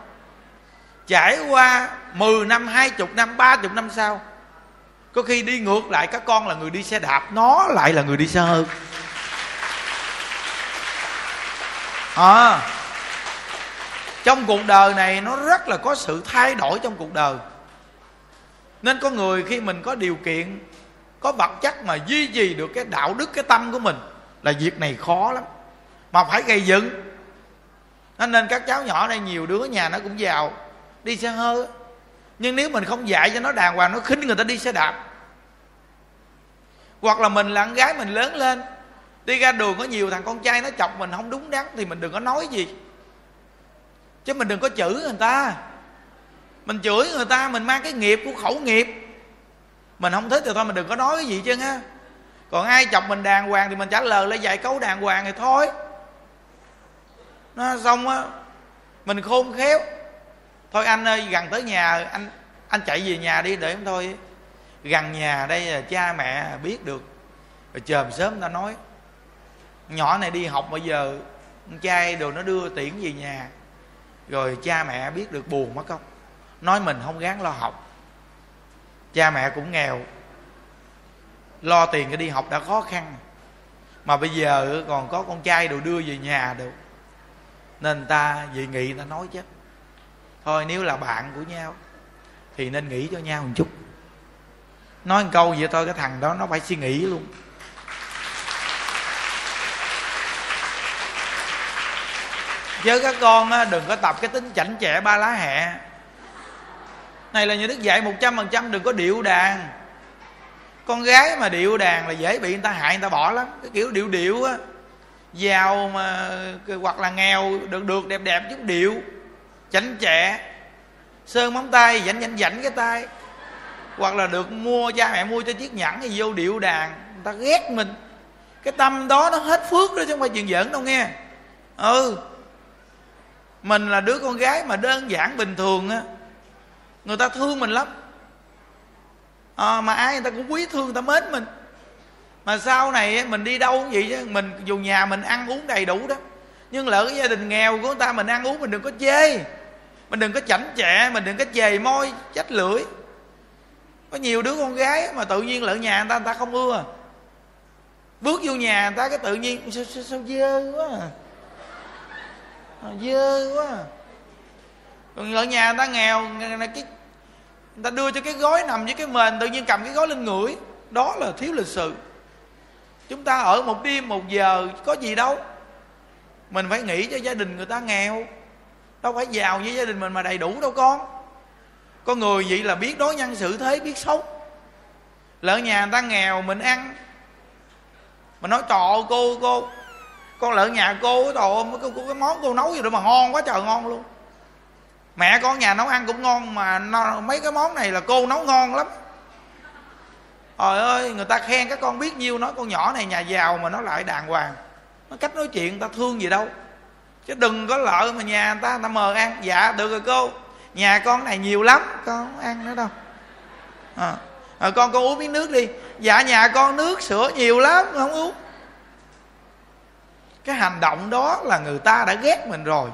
Trải qua 10 năm 20 năm 30 năm sau, có khi đi ngược lại, các con là người đi xe đạp, nó lại là người đi xe hơi. À, trong cuộc đời này nó rất là có sự thay đổi trong cuộc đời. Nên có người khi mình có điều kiện có vật chất mà duy trì được cái đạo đức cái tâm của mình là việc này khó lắm. Mà phải gây dựng. Nên các cháu nhỏ đây nhiều đứa nhà nó cũng giàu đi xe hơi nhưng nếu mình không dạy cho nó đàng hoàng nó khinh người ta đi xe đạp. Hoặc là mình là con gái mình lớn lên đi ra đường có nhiều thằng con trai nó chọc mình, không đúng đắn thì mình đừng có nói gì. Chứ mình đừng có chửi người ta. Mình chửi người ta, mình mang cái nghiệp của khẩu nghiệp. Mình không thích thì thôi, mình đừng có nói cái gì chứ ha còn ai chọc mình đàng hoàng thì mình trả lời lại vài câu đàng hoàng thì thôi. Nó xong á, mình khôn khéo. Thôi anh ơi, gần tới nhà, anh anh chạy về nhà đi để em thôi. Gần nhà đây là cha mẹ, biết được. Rồi chờm sớm ta nói nhỏ này đi học bây giờ trai đồ nó đưa tiễn về nhà. Rồi cha mẹ biết được buồn mất không? Nói mình không gắng lo học. Cha mẹ cũng nghèo. Lo tiền cái đi học đã khó khăn. Mà bây giờ còn có con trai đồ đưa về nhà được. Nên ta dị nghị ta nói chứ. Thôi nếu là bạn của nhau, thì nên nghĩ cho nhau một chút. Nói một câu vậy thôi, cái thằng đó nó phải suy nghĩ luôn. Chứ các con đừng có tập cái tính chảnh chẹ ba lá hẹ. Này là như đức dạy một trăm phần trăm đừng có điệu đàn. Con gái mà điệu đàn là dễ bị người ta hại, người ta bỏ lắm. Cái kiểu điệu điệu á, giàu mà hoặc là nghèo, được được, đẹp đẹp chút điệu, chảnh chẹ sơn móng tay dảnh dảnh dảnh cái tay. Hoặc là được mua, cha mẹ mua cho chiếc nhẫn thì vô điệu đàn. Người ta ghét mình. Cái tâm đó nó hết phước đó chứ không phải chuyện giỡn đâu nghe. Ừ mình là đứa con gái mà đơn giản bình thường á. Người ta thương mình lắm. À, mà ai người ta cũng quý thương người ta mến mình. Mà sau này mình đi đâu cũng vậy chứ. Mình dù nhà mình ăn uống đầy đủ đó nhưng lỡ cái gia đình nghèo của người ta mình ăn uống mình đừng có chê. Mình đừng có chảnh chẹ mình đừng có chề môi chách lưỡi. Có nhiều đứa con gái mà tự nhiên lỡ nhà người ta người ta không ưa. Bước vô nhà người ta cái tự nhiên sao, sao, sao dơ quá à? Ờ, dơ quá à. còn ở nhà người ta nghèo cái, người ta đưa cho cái gói nằm với cái mền, tự nhiên cầm cái gói lên ngửi. Đó là thiếu lịch sự. Chúng ta ở một đêm, một giờ, có gì đâu. Mình phải nghĩ cho gia đình người ta nghèo. Đâu phải giàu với gia đình mình mà đầy đủ đâu con. Có người vậy là biết đối nhân xử thế, biết sống lỡ nhà người ta nghèo, mình ăn. Mà nói trọ cô cô con lợn nhà cô đồ cái, cái món cô nấu gì đó mà ngon quá trời ngon luôn. Mẹ con nhà nấu ăn cũng ngon mà nó, mấy cái món này là cô nấu ngon lắm. Trời ơi người ta khen các con biết nhiêu nói con nhỏ này nhà giàu mà nó lại đàng hoàng. Nó cách nói chuyện người ta thương gì đâu. Chứ đừng có lợi mà nhà người ta người ta mờ ăn. Dạ được rồi cô. Nhà con này nhiều lắm con không ăn nữa đâu. À, à, con con uống miếng nước đi. Dạ nhà con nước sữa nhiều lắm không uống cái hành động đó là người ta đã ghét mình rồi.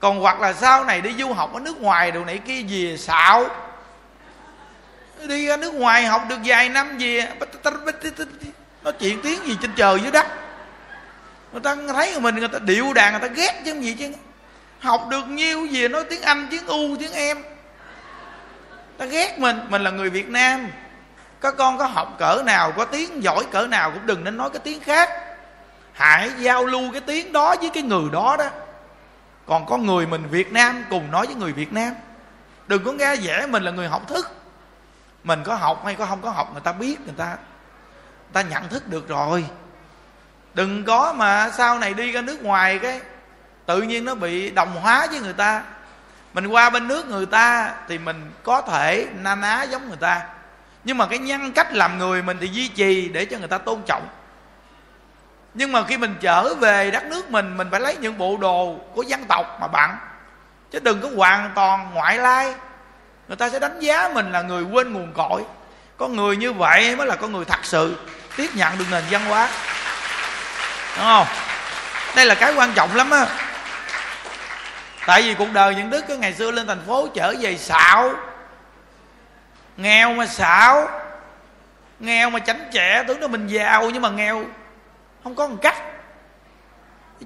Còn hoặc là sau này đi du học ở nước ngoài đồ này kia gì xạo. Đi ra nước ngoài học được vài năm gì nói chuyện tiếng gì trên trời dưới đất. Người ta thấy mình, người ta điệu đàn người ta ghét chứ gì chứ. Học được nhiêu gì nói tiếng anh, tiếng u, tiếng em. Ta ghét mình. Mình là người việt nam. Các con có học cỡ nào, có tiếng giỏi cỡ nào cũng đừng nên nói cái tiếng khác hãy giao lưu cái tiếng đó với cái người đó đó. Còn có người mình việt nam cùng nói với người việt nam. Đừng có nghe dễ mình là người học thức. Mình có học hay có không có học người ta biết người ta người ta nhận thức được rồi. Đừng có mà sau này đi ra nước ngoài cái tự nhiên nó bị đồng hóa với người ta. Mình qua bên nước người ta thì mình có thể na ná giống người ta. Nhưng mà cái nhân cách làm người mình thì duy trì để cho người ta tôn trọng nhưng mà khi mình trở về đất nước mình mình phải lấy những bộ đồ của dân tộc mà bạn. Chứ đừng có hoàn toàn ngoại lai. Người ta sẽ đánh giá mình là người quên nguồn cội. Con người như vậy mới là con người thật sự tiếp nhận được nền văn hóa. Đúng không? Đây là cái quan trọng lắm á. Tại vì cuộc đời những đức cái ngày xưa lên thành phố trở về xạo. Nghèo mà xạo. Nghèo mà chảnh trẻ tưởng là mình giàu nhưng mà nghèo không có một cách.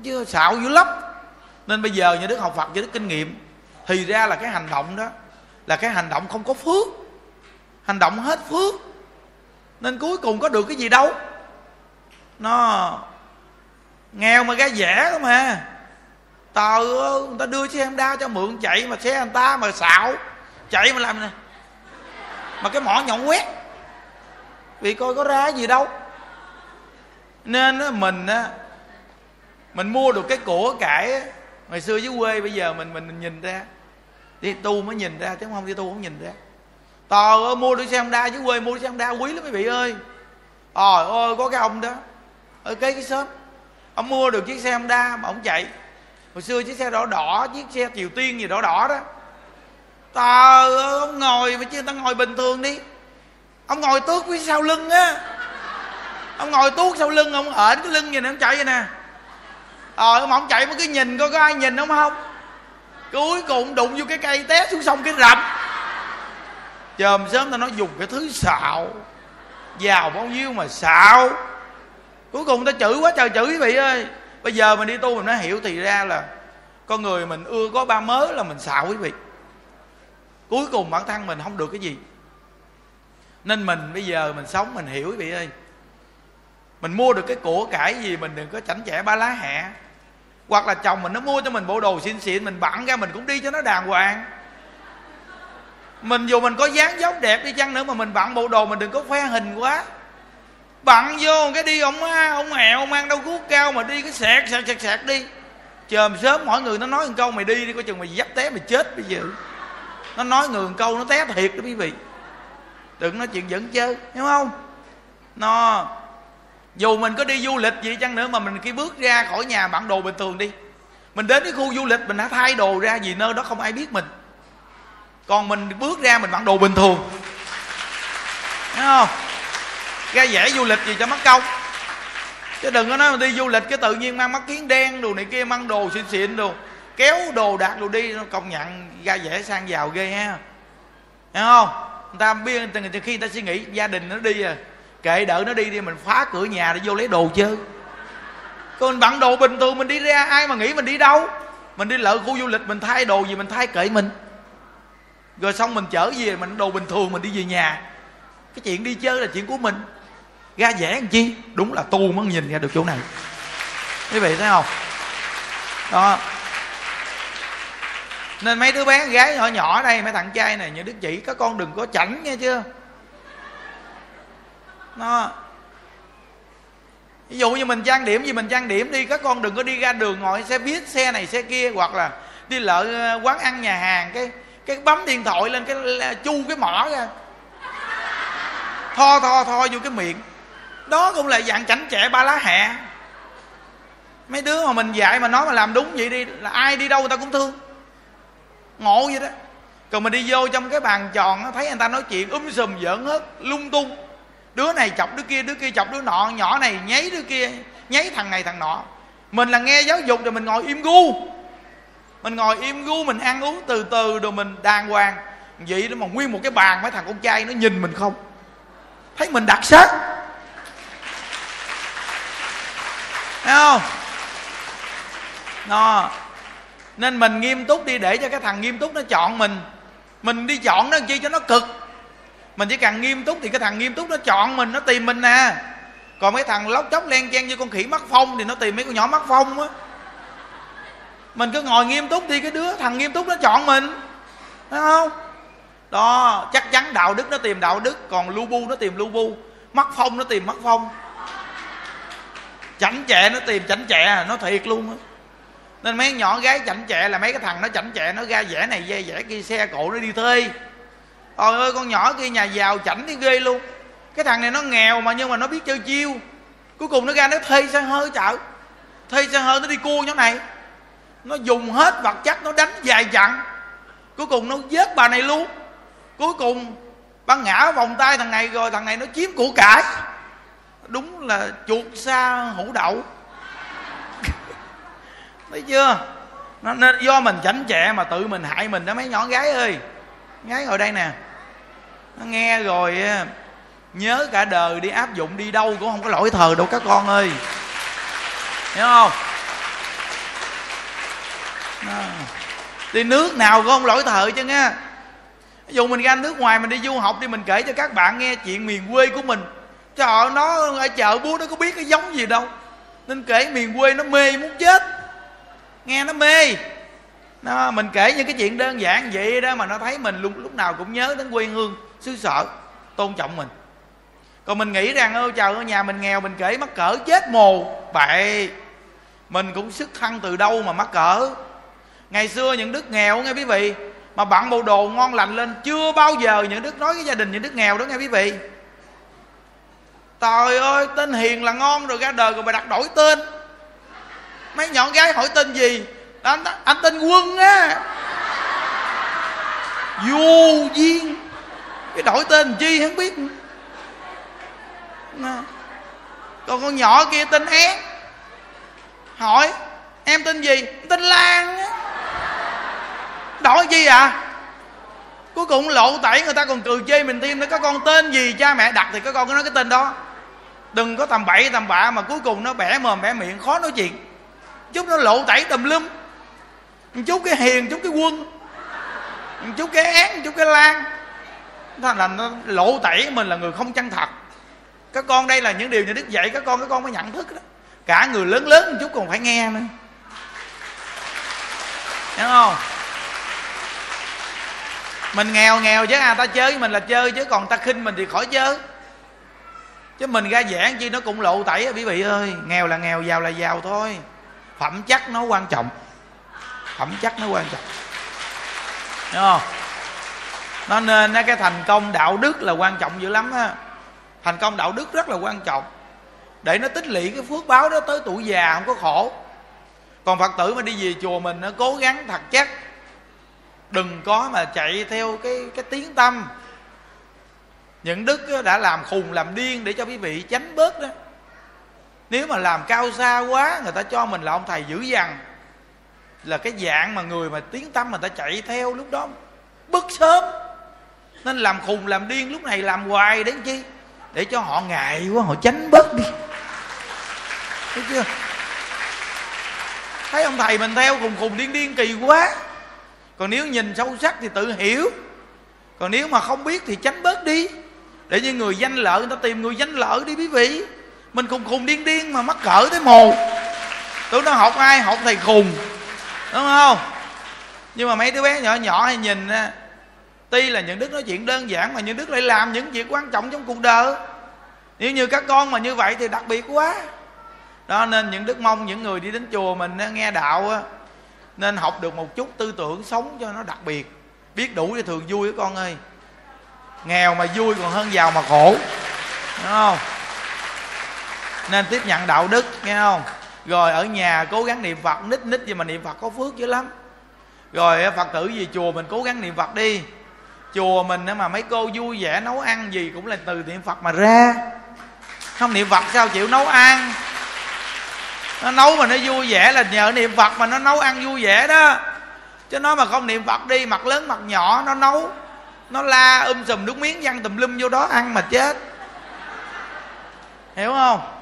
Chưa xạo dữ lắm. Nên bây giờ như đức học phật như đức kinh nghiệm, thì ra là cái hành động đó, là cái hành động không có phước. Hành động hết phước. Nên cuối cùng có được cái gì đâu. Nó nghèo mà ra rẻ đó mà tờ người ta đưa xe honda cho mượn, chạy mà xe người ta mà xạo. Chạy mà làm nè. Mà cái mỏ nhọn quét. Vì coi có ra gì đâu nên á, mình á mình mua được cái của cải ngày xưa dưới quê bây giờ mình mình nhìn ra. Đi tu mới nhìn ra chứ không đi tu không nhìn ra. Tò ơi mua được xe honda dưới quê mua được xe honda quý lắm mấy vị ơi. Ôi ơi có cái ông đó. Ở cái cái sớm ông mua được chiếc xe honda mà ông chạy. Hồi xưa chiếc xe đỏ đỏ chiếc xe triều tiên gì đỏ đỏ đó. Trời ơi ông ngồi mà chứ người ta ngồi bình thường đi. Ông ngồi tước phía sau lưng á ông ngồi tuốt sau lưng ông ởn cái lưng nhìn ông chạy vậy nè. Ờ mà ông chạy mới cứ nhìn coi có ai nhìn ông không? Cuối cùng đụng vô cái cây té xuống sông cái rập. Chòm sớm ta nói dùng cái thứ xạo. Giàu bao nhiêu mà xạo. Cuối cùng ta chửi quá trời chửi quý vị ơi. Bây giờ mình đi tu mình mới hiểu thì ra là con người mình ưa có ba mớ là mình xạo quý vị. Cuối cùng bản thân mình không được cái gì. Nên mình bây giờ mình sống mình hiểu quý vị ơi mình mua được cái của cải gì mình đừng có chảnh chẽ ba lá hẹ. Hoặc là chồng mình nó mua cho mình bộ đồ xịn xịn, mình bẵng ra mình cũng đi cho nó đàng hoàng. Mình dù mình có dáng dốc đẹp đi chăng nữa mà mình bận bộ đồ mình đừng có khoe hình quá. Bận vô cái đi, ông à, ông mẹo mang đâu cuốc cao mà đi, cái sẹt sẹt sẹt sẹt đi. Chờm sớm mọi người nó nói một câu, mày đi đi, coi chừng mày dắt té mày chết bây giờ. Nó nói người một câu, nó té thiệt đó quý vị. Đừng nói chuyện dẫn chơi, hiểu không? Nó dù mình có đi du lịch gì chăng nữa mà mình khi bước ra khỏi nhà bản đồ bình thường đi, mình đến cái khu du lịch mình đã thay đồ ra vì nơi đó không ai biết mình. Còn mình bước ra mình mặc đồ bình thường. Thấy không? Ra vẻ du lịch gì cho mất công chứ đừng có nói mà đi du lịch cái tự nhiên mang mắt kiến đen đồ này kia, mang đồ xịn xịn đồ, kéo đồ đạc đồ đi, nó công nhận ra vẻ sang giàu ghê ha. Hiểu không? Người ta biết từ khi người ta suy nghĩ, gia đình nó đi rồi kệ đợi nó đi đi, mình phá cửa nhà để vô lấy đồ chơi. Còn mình bận đồ bình thường, mình đi ra ai mà nghĩ mình đi đâu? Mình đi lỡ khu du lịch, mình thay đồ gì mình thay kệ mình. Rồi xong mình chở về, mình đồ bình thường, mình đi về nhà. Cái chuyện đi chơi là chuyện của mình. Ra dễ làm chi? Đúng là tu mới nhìn ra được chỗ này. Quý vị thấy không? Đó. Nên mấy đứa bé gái nhỏ nhỏ đây, mấy thằng trai này, những đức chỉ các con đừng có chảnh nghe chưa? Nó ví dụ như mình trang điểm gì, mình trang điểm đi, các con đừng có đi ra đường ngồi xe buýt, xe này, xe kia, hoặc là đi lỡ ờ, quán ăn nhà hàng, cái cái bấm điện thoại lên, cái chu cái mỏ ra. Tho tho tho vô cái miệng. Đó cũng là dạng chảnh chẹ ba lá hẹ mấy đứa mà mình dạy mà nói mà làm đúng vậy đi, là ai đi đâu người ta cũng thương. Ngộ vậy đó. Còn mình đi vô trong cái bàn tròn thấy người ta nói chuyện um sùm giỡn hết, lung tung đứa này chọc đứa kia đứa kia chọc đứa nọ, nhỏ này nháy đứa kia, nháy thằng này thằng nọ. Mình là nghe giáo dục rồi mình ngồi im gu. Mình ngồi im gu, mình ăn uống từ từ rồi mình đàng hoàng. Vậy đó mà nguyên một cái bàn mấy thằng con trai nó nhìn mình không? Thấy mình đặc sắc. Thấy không? Nó nên mình nghiêm túc đi để cho cái thằng nghiêm túc nó chọn mình. Mình đi chọn nó chi cho nó cực mình chỉ cần nghiêm túc thì cái thằng nghiêm túc nó chọn mình, nó tìm mình nè. Còn mấy thằng lóc chóc len chen như con khỉ mắc phong thì nó tìm mấy con nhỏ mắc phong á. Mình cứ ngồi nghiêm túc đi, cái đứa thằng nghiêm túc nó chọn mình. Thấy không? Đó, chắc chắn đạo đức nó tìm đạo đức, còn lu bu nó tìm lu bu. Mắc phong nó tìm mắc phong. Chảnh chẹ nó tìm chảnh chẹ, nó thiệt luôn á. Nên mấy nhỏ gái chảnh chẹ là mấy cái thằng nó chảnh chẹ, nó ra vẽ này dây vẽ kia, xe cộ, nó đi thuê. Ôi ơi con nhỏ kia nhà giàu chảnh thì ghê luôn. Cái thằng này nó nghèo mà nhưng mà nó biết chơi chiêu. Cuối cùng nó ra nó thuê xe hơi chợ. Thuê xe hơi nó đi cua nhóm này. Nó dùng hết vật chất nó đánh dài chặn. cuối cùng nó giết bà này luôn. Cuối cùng băng ngã vòng tay thằng này rồi thằng này nó chiếm của cải. Đúng là chuột xa hủ đậu. Thấy chưa? Nó, nó do mình chảnh chẹ mà tự mình hại mình đó mấy nhỏ gái ơi gái ngồi đây nè. Nó nghe rồi nhớ cả đời đi áp dụng đi đâu cũng không có lỗi thờ đâu các con ơi. Hiểu không? Đó. đi nước nào cũng không lỗi thờ chứ nghe ví dụ mình ra nước ngoài mình đi du học đi, mình kể cho các bạn nghe chuyện miền quê của mình. Trời nó ở chợ búa nó có biết cái giống gì đâu. Nên kể miền quê nó mê muốn chết. Nghe nó mê nó mình kể những cái chuyện đơn giản vậy đó mà nó thấy mình lúc lúc nào cũng nhớ đến quê hương, xứ sở, tôn trọng mình. Còn mình nghĩ rằng ơ trời ơi, nhà mình nghèo, mình kể mắc cỡ chết mồ. Bậy mình cũng sức thân từ đâu mà mắc cỡ? Ngày xưa những đức nghèo, nghe quý vị, mà bạn bộ đồ ngon lành lên chưa bao giờ những đức nói với gia đình những đức nghèo đó, nghe quý vị. Trời ơi, tên hiền là ngon rồi, ra đời rồi mà đặt đổi tên. Mấy nhỏ gái hỏi tên gì? Anh, anh tên quân á. Vô duyên. Cái đổi tên chi không biết. Còn con nhỏ kia tên én hỏi em tên gì? Tên lan á. Đổi chi à? Cuối cùng lộ tẩy người ta còn cười chê mình thêm nữa. Có con tên gì cha mẹ đặt thì có con cứ nói cái tên đó. Đừng có tầm bậy tầm bạ mà cuối cùng nó bẻ mồm bẻ miệng khó nói chuyện. Chút nó lộ tẩy tùm lum một chút cái hiền chút cái quân. Một chút cái án chút cái lan. Thành là nó lộ tẩy mình là người không chân thật. Các con đây là những điều nhà đức dạy các con các con phải nhận thức đó. Cả người lớn lớn một chút còn phải nghe nữa. Hiểu không? Mình nghèo nghèo chứ à ta chơi với mình là chơi chứ, còn ta khinh mình thì khỏi chơi. Chứ mình ra giảng chi nó cũng lộ tẩy quý vị ơi. Nghèo là nghèo, giàu là giàu thôi. Phẩm chất nó quan trọng phẩm chất nó quan trọng đúng không? Nó nên cái thành công đạo đức là quan trọng dữ lắm á. Thành công đạo đức rất là quan trọng. Để nó tích lũy cái phước báo đó tới tuổi già không có khổ. Còn phật tử mà đi về chùa mình, nó cố gắng thật chắc. Đừng có mà chạy theo cái cái tiếng tâm. Những đức đã làm khùng làm điên để cho quý vị tránh bớt đó. Nếu mà làm cao xa quá, người ta cho mình là ông thầy dữ dằn là cái dạng mà người mà tiếng tâm mà ta chạy theo lúc đó. Bức sớm. Nên làm khùng, làm điên, lúc này làm hoài đến chi? Để cho họ ngại quá, họ tránh bớt đi. Thấy chưa? Thấy ông thầy mình theo khùng khùng điên điên kỳ quá. Còn nếu nhìn sâu sắc thì tự hiểu. Còn nếu mà không biết thì tránh bớt đi. Để như người danh lợi, người ta tìm người danh lợi đi quý vị. Mình khùng khùng điên điên mà mắc cỡ tới mồ. Tụi nó học ai? Học thầy khùng đúng không? Nhưng mà mấy đứa bé nhỏ nhỏ hay nhìn tuy là những đức nói chuyện đơn giản mà những đức lại làm những việc quan trọng trong cuộc đời. Nếu như các con mà như vậy thì đặc biệt quá. Đó, nên những đức mong những người đi đến chùa mình nghe đạo nên học được một chút tư tưởng sống cho nó đặc biệt. Biết đủ thì thường vui các con ơi. Nghèo mà vui còn hơn giàu mà khổ. Đúng không? Nên tiếp nhận đạo đức, nghe không? Rồi ở nhà cố gắng niệm phật, nít nít gì mà niệm phật có phước dữ lắm. Rồi phật tử gì chùa mình cố gắng niệm phật đi. Chùa mình mà mấy cô vui vẻ nấu ăn gì cũng là từ niệm phật mà ra. Không niệm phật sao chịu nấu ăn? Nó nấu mà nó vui vẻ là nhờ niệm phật mà nó nấu ăn vui vẻ đó. Chứ nó mà không niệm phật đi, mặt lớn mặt nhỏ, nó nấu, nó la um sùm nước miếng văng tùm lum vô đó ăn mà chết. Hiểu không?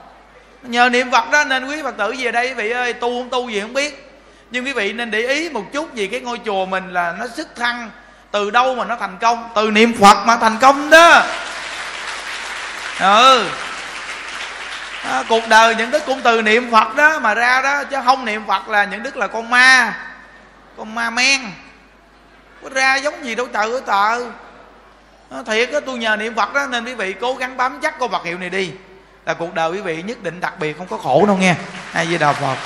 Nhờ niệm phật đó nên quý phật tử về đây quý vị ơi tu không tu gì không biết. Nhưng quý vị nên để ý một chút vì cái ngôi chùa mình là nó sức thăng từ đâu mà nó thành công. Từ niệm phật mà thành công đó. Ừ. À, cuộc đời những đức cũng từ niệm phật đó mà ra đó chứ không niệm phật là những đức là con ma con ma men. Có ra giống gì đâu trời ơi trời. À, thiệt á tôi nhờ niệm phật đó nên quý vị cố gắng bám chắc câu vật hiệu này đi là cuộc đời quý vị nhất định đặc biệt không có khổ đâu nghe. Ai với đạo phật.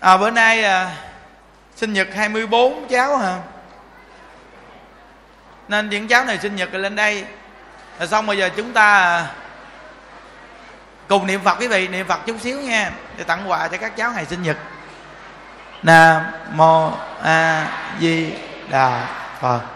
À, bữa nay à, sinh nhật 24 cháu hả? Nên những cháu này sinh nhật rồi lên đây. Rồi xong bây giờ chúng ta à, cùng niệm phật quý vị niệm phật chút xíu nha để tặng quà cho các cháu ngày sinh nhật. Nam mô a di đà phật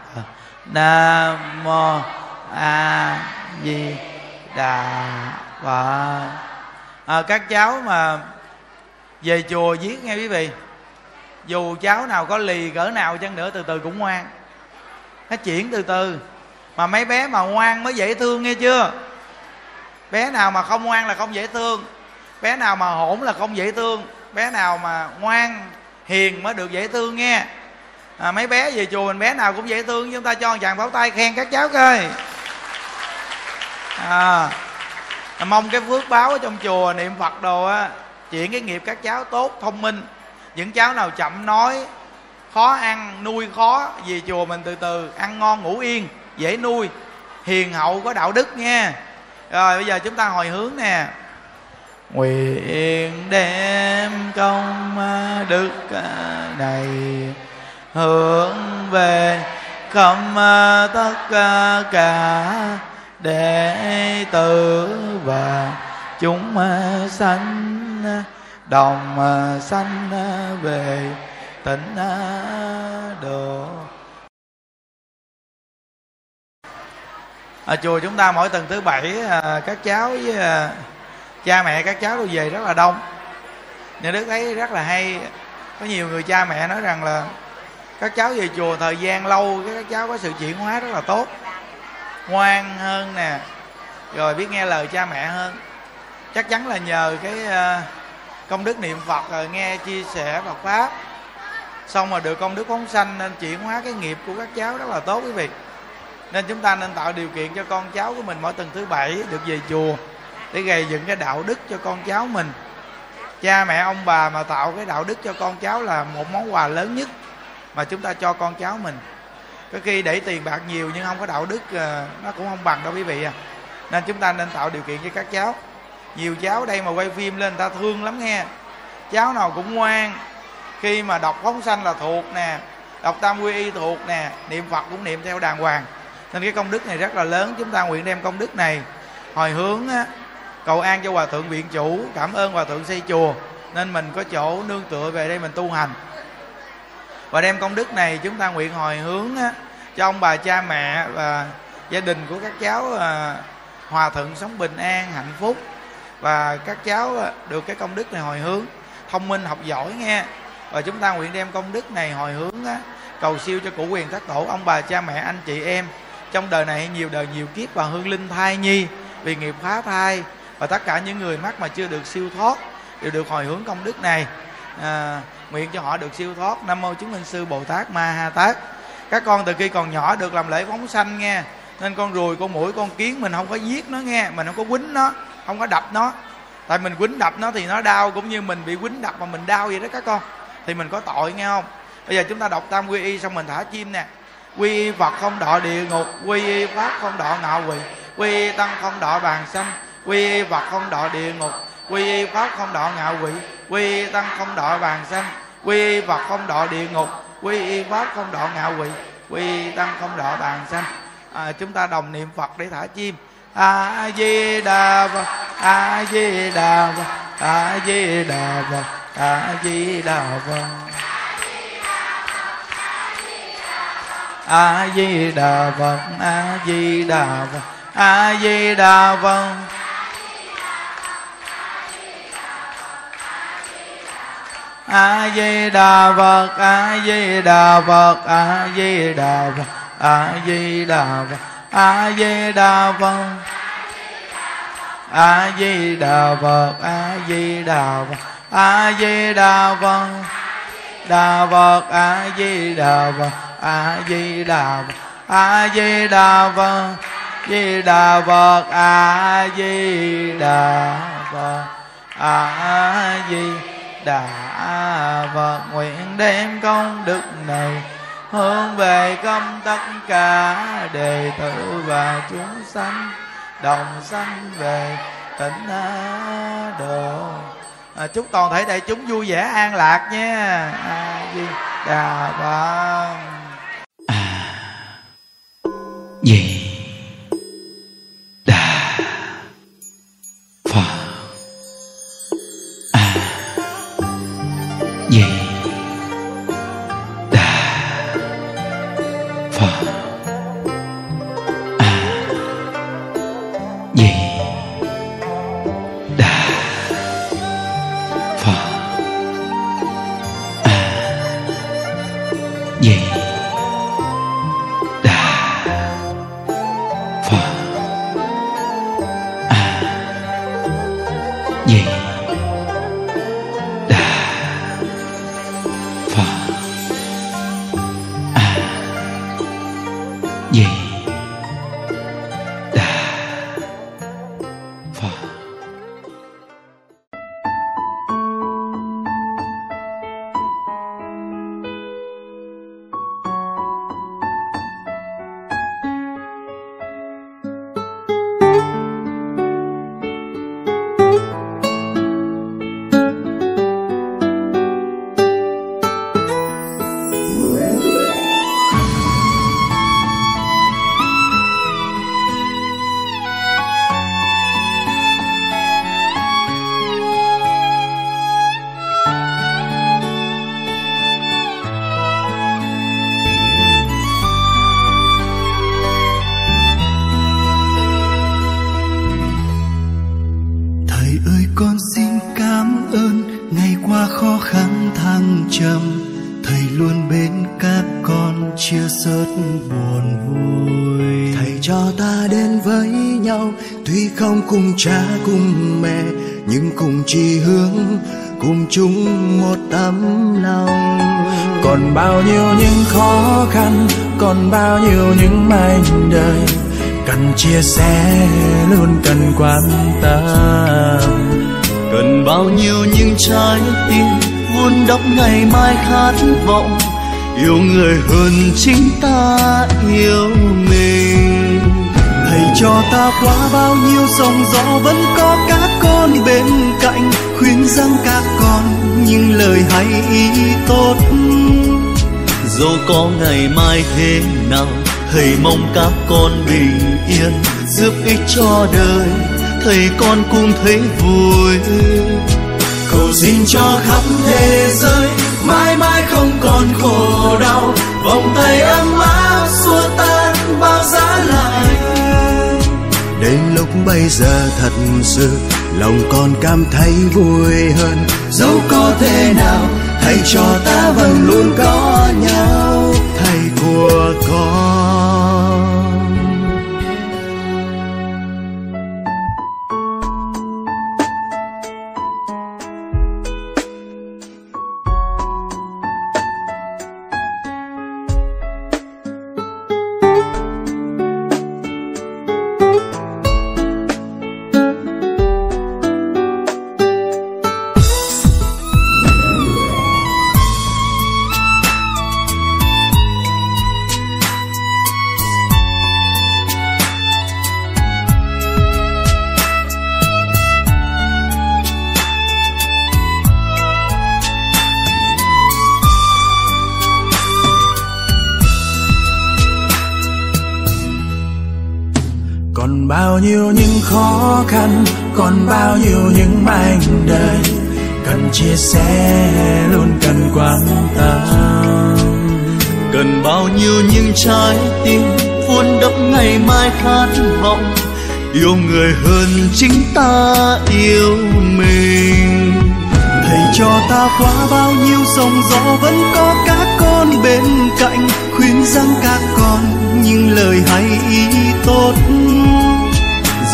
nam mô a di đà phật. À, các cháu mà về chùa viết nghe quý vị. Dù cháu nào có lì cỡ nào chăng nữa từ từ cũng ngoan. Nó chuyển từ từ. Mà mấy bé mà ngoan mới dễ thương nghe chưa? Bé nào mà không ngoan là không dễ thương. Bé nào mà hỗn là không dễ thương. Bé nào mà ngoan hiền mới được dễ thương nghe à, mấy bé về chùa mình bé nào cũng dễ thương chúng ta cho một chàng pháo tay khen các cháu coi. À, mong cái phước báo ở trong chùa niệm phật đồ á chuyển cái nghiệp các cháu tốt thông minh. Những cháu nào chậm nói khó ăn nuôi khó về chùa mình từ từ ăn ngon ngủ yên dễ nuôi. Hiền hậu có đạo đức nha. Rồi bây giờ chúng ta hồi hướng nè. Nguyện đem công đức à, này hướng về không tất cả đệ tử và chúng sanh, đồng sanh về tịnh độ. Ở chùa chúng ta mỗi tuần thứ bảy à, các cháu với à, cha mẹ các cháu đều về rất là đông. Nhà đức thấy rất là hay. Có nhiều người cha mẹ nói rằng là các cháu về chùa thời gian lâu các cháu có sự chuyển hóa rất là tốt. Ngoan hơn nè, rồi biết nghe lời cha mẹ hơn. Chắc chắn là nhờ cái ờ, công đức niệm phật, rồi nghe chia sẻ phật pháp. Xong rồi được công đức phóng sanh nên chuyển hóa cái nghiệp của các cháu rất là tốt quý vị. Nên chúng ta nên tạo điều kiện cho con cháu của mình mỗi tuần thứ bảy được về chùa để gây dựng cái đạo đức cho con cháu mình. Cha mẹ, ông bà mà tạo cái đạo đức cho con cháu là một món quà lớn nhất mà chúng ta cho con cháu mình. Có khi để tiền bạc nhiều nhưng không có đạo đức ờ, nó cũng không bằng đâu quý vị à. Nên chúng ta nên tạo điều kiện cho các cháu. Nhiều cháu đây mà quay phim lên người ta thương lắm nghe. Cháu nào cũng ngoan. Khi mà đọc phóng sanh là thuộc nè đọc tam quy y thuộc nè niệm phật cũng niệm theo đàng hoàng. Nên cái công đức này rất là lớn chúng ta nguyện đem công đức này hồi hướng á, cầu an cho hòa thượng viện chủ cảm ơn hòa thượng xây chùa. Nên mình có chỗ nương tựa về đây mình tu hành và đem công đức này chúng ta nguyện hồi hướng á, cho ông bà cha mẹ và gia đình của các cháu à, hòa thuận sống bình an hạnh phúc. Và các cháu à, được cái công đức này hồi hướng thông minh học giỏi nghe. Và chúng ta nguyện đem công đức này hồi hướng á, cầu siêu cho cụ quyền thất tổ ông bà cha mẹ anh chị em. Trong đời này nhiều đời nhiều kiếp và hương linh thai nhi vì nghiệp phá thai. Và tất cả những người mắc mà chưa được siêu thoát đều được hồi hướng công đức này. À, nguyện cho họ được siêu thoát. Nam mô chứng minh sư bồ tát ma ha tát. Các con từ khi còn nhỏ được làm lễ phóng sanh nghe, nên con ruồi con mũi, con kiến mình không có giết nó nghe, mình không có quýnh nó, không có đập nó. Tại mình quýnh đập nó thì nó đau, cũng như mình bị quýnh đập mà mình đau vậy đó các con. Thì mình có tội nghe không? Bây giờ chúng ta đọc tam quy y xong mình thả chim nè. Quy y phật không đọ địa ngục, quy y pháp không đọ ngạo quỷ, quy y tăng không đọ bàn xanh quy y phật không đọ địa ngục, quy y pháp không đọ ngạo quỷ quy y tăng không đọa bàn xanh quy y phật không đọa địa ngục quy y pháp không đọa ngạo quỷ quy y tăng không đọa bàn xanh. À, chúng ta đồng niệm phật để thả chim. A di đà phật a di đà phật a di đà phật a di đà phật. A di đà phật a di đà phật a di đà phật. A di đà phật a di đà phật a di đà phật a di đà phật a di đà phật a di đà phật a di đà phật a di đà phật đà phật a di đà phật a di đà phật a di đà phật di đà phật a di đà phật a di đà phật nguyện đem công đức này hướng về công tất cả đệ tử và chúng sanh đồng sanh về tịnh độ à, chúc toàn thể đại chúng vui vẻ an lạc nha. A di đà phật. À gì? Cùng cha cùng mẹ, Nhưng cùng chỉ hướng, Cùng chung một tấm lòng. Còn bao nhiêu những khó khăn, còn bao nhiêu những mảnh đời, cần chia sẻ luôn cần quan tâm. Cần bao nhiêu những trái tim vun đắp ngày mai khát vọng, Yêu người hơn chính ta yêu mình cho ta qua bao nhiêu, sóng gió Vẫn có các con bên cạnh, Khuyên rằng các con những lời hay, ý tốt. Dù có ngày mai thế nào Thầy mong các con bình yên, Giúp ích cho đời, Thầy con cũng thấy vui. Cầu xin cho khắp thế giới, Mãi mãi không còn khổ đau, Vòng tay ấm áp xua tan bao giá Đến lúc bây giờ thật sự, Lòng con cảm thấy vui hơn. Dẫu có thế nào, Thầy cho ta vẫn luôn có nhau. Thầy của con nhưng những trái tim vun đắp ngày mai khát vọng. Yêu người hơn chính ta yêu mình. Thầy cho ta qua bao nhiêu sóng gió vẫn có các con bên cạnh, khuyên rằng các con những lời hay ý tốt.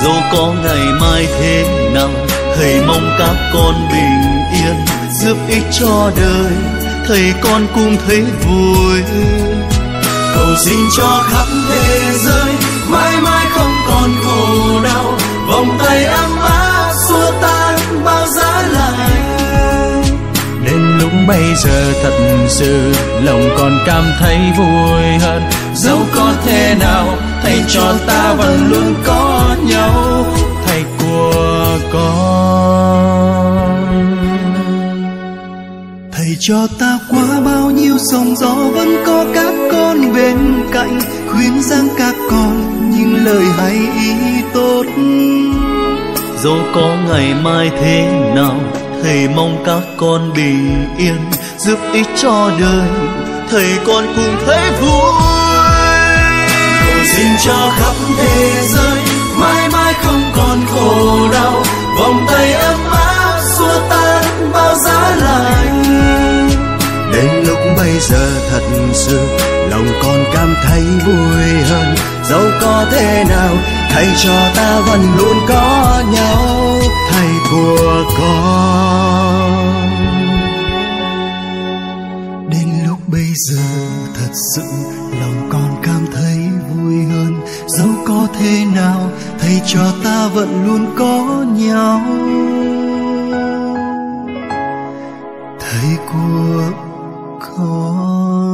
Dù có ngày mai thế nào, thầy mong các con bình yên, giúp ích cho đời. Thầy con cũng thấy vui cầu xin cho khắp thế giới, mãi mãi không còn khổ đau. Vòng tay ấm áp xua tan bao giá lạnh đến lúc bây giờ thật sự, lòng còn cảm thấy vui hơn. Dẫu có thế nào, thầy cho ta vẫn luôn có nhau. Thầy của con. Thầy cho ta qua bao nhiêu sóng gió vẫn có cát con bên cạnh khuyên rằng các con những lời hay ý tốt. Dù có ngày mai thế nào thầy mong các con bình yên giúp ích cho đời. Thầy con cùng thấy vui. Cầu xin cho khắp thế giới mãi mãi không còn khổ đau. Vòng tay ấm áp xua tan bao giá lạnh bây giờ thật sự lòng con cảm thấy vui hơn. Dẫu có thế nào, thầy cho ta vẫn luôn có nhau. Thầy của con. Đến lúc bây giờ thật sự lòng con cảm thấy vui hơn. Dẫu có thế nào, thầy cho ta vẫn luôn có nhau. Thầy của con